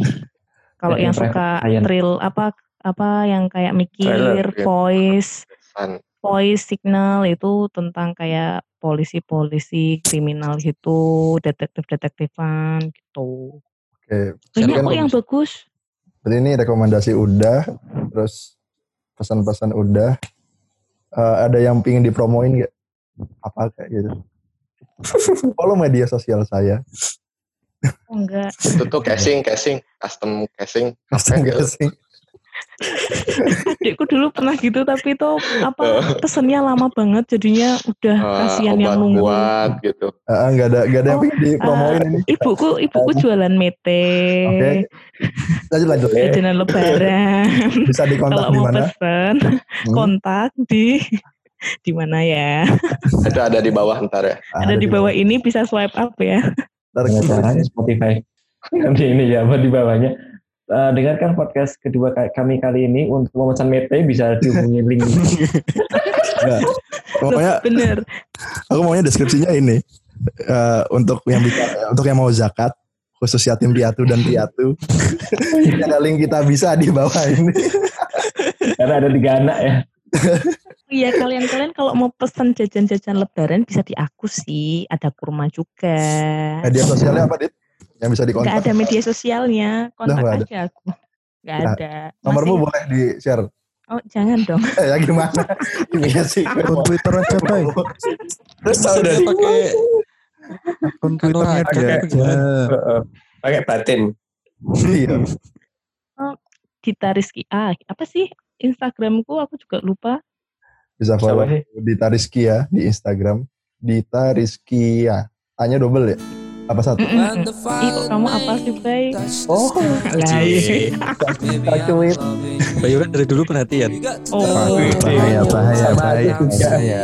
Kalau Yang suka thrill apa apa yang kayak mikir, Thriller, ya. voice, San. voice signal itu tentang kayak polisi-polisi kriminal gitu, detektif-detektifan gitu. Oke. Banyak kan kok yang bagus. Jadi ini rekomendasi udah, terus pesan-pesan udah. Eh, ada yang pingin dipromoin nggak? Apa kayak gitu? Follow media sosial saya. Oh enggak. itu tuh casing casing custom casing Custom gitu. casing. Adikku dulu pernah gitu tapi itu apa pesennya lama banget jadinya udah Eh, kasihan yang obat nunggu. kuat gitu Ah, nggak ada nggak ada yang Oh, pingin dipromoin Eh, ini. ibuku ibuku jualan mete. Oke. Lanjut lanjut. Jajanan lebaran. Bisa dikontak Kalau di mau mana? pesen Hmm. kontak di di mana ya? itu ada di bawah ntar ya Ada di bawah ini bisa swipe up ya. Ntar caranya Spotify. Nanti ini ya buat di bawahnya. Eh, dengarkan podcast kedua ka- kami kali ini untuk memesan mete bisa dihubungi link. Nggak. Pokoknya Bener. aku maunya deskripsinya ini Eh, untuk yang bisa untuk yang mau zakat khusus yatim piatu dan piatu ada link kita bisa di bawah ini Karena ada tiga anak ya. Iya kalian-kalian kalau mau pesen jajan-jajan lebaran bisa di aku sih. Ada kurma juga. media sosialnya apa dit yang bisa Gak dikontak ada media sosialnya. Kontak ada. aja aku. Gak Nah, ada. nomormu Masih- boleh di share Oh jangan dong. eh, ya gimana ini ya sih akun Twitter aja bay terus dari pakai akun Twitternya pakai aja Heeh. Pakai batin. iya Dita Rizky. Ah apa sih Instagramku aku juga lupa. bisa follow? Dita Rizky ya di Instagram Dita Rizky ya hanya double ya apa satu. When the Ih kamu apa sih Bay? Oh. Baby, Cuit. Bayu kan dari dulu perhatian. You got to Oh. bahaya bahaya bahaya juga. bahaya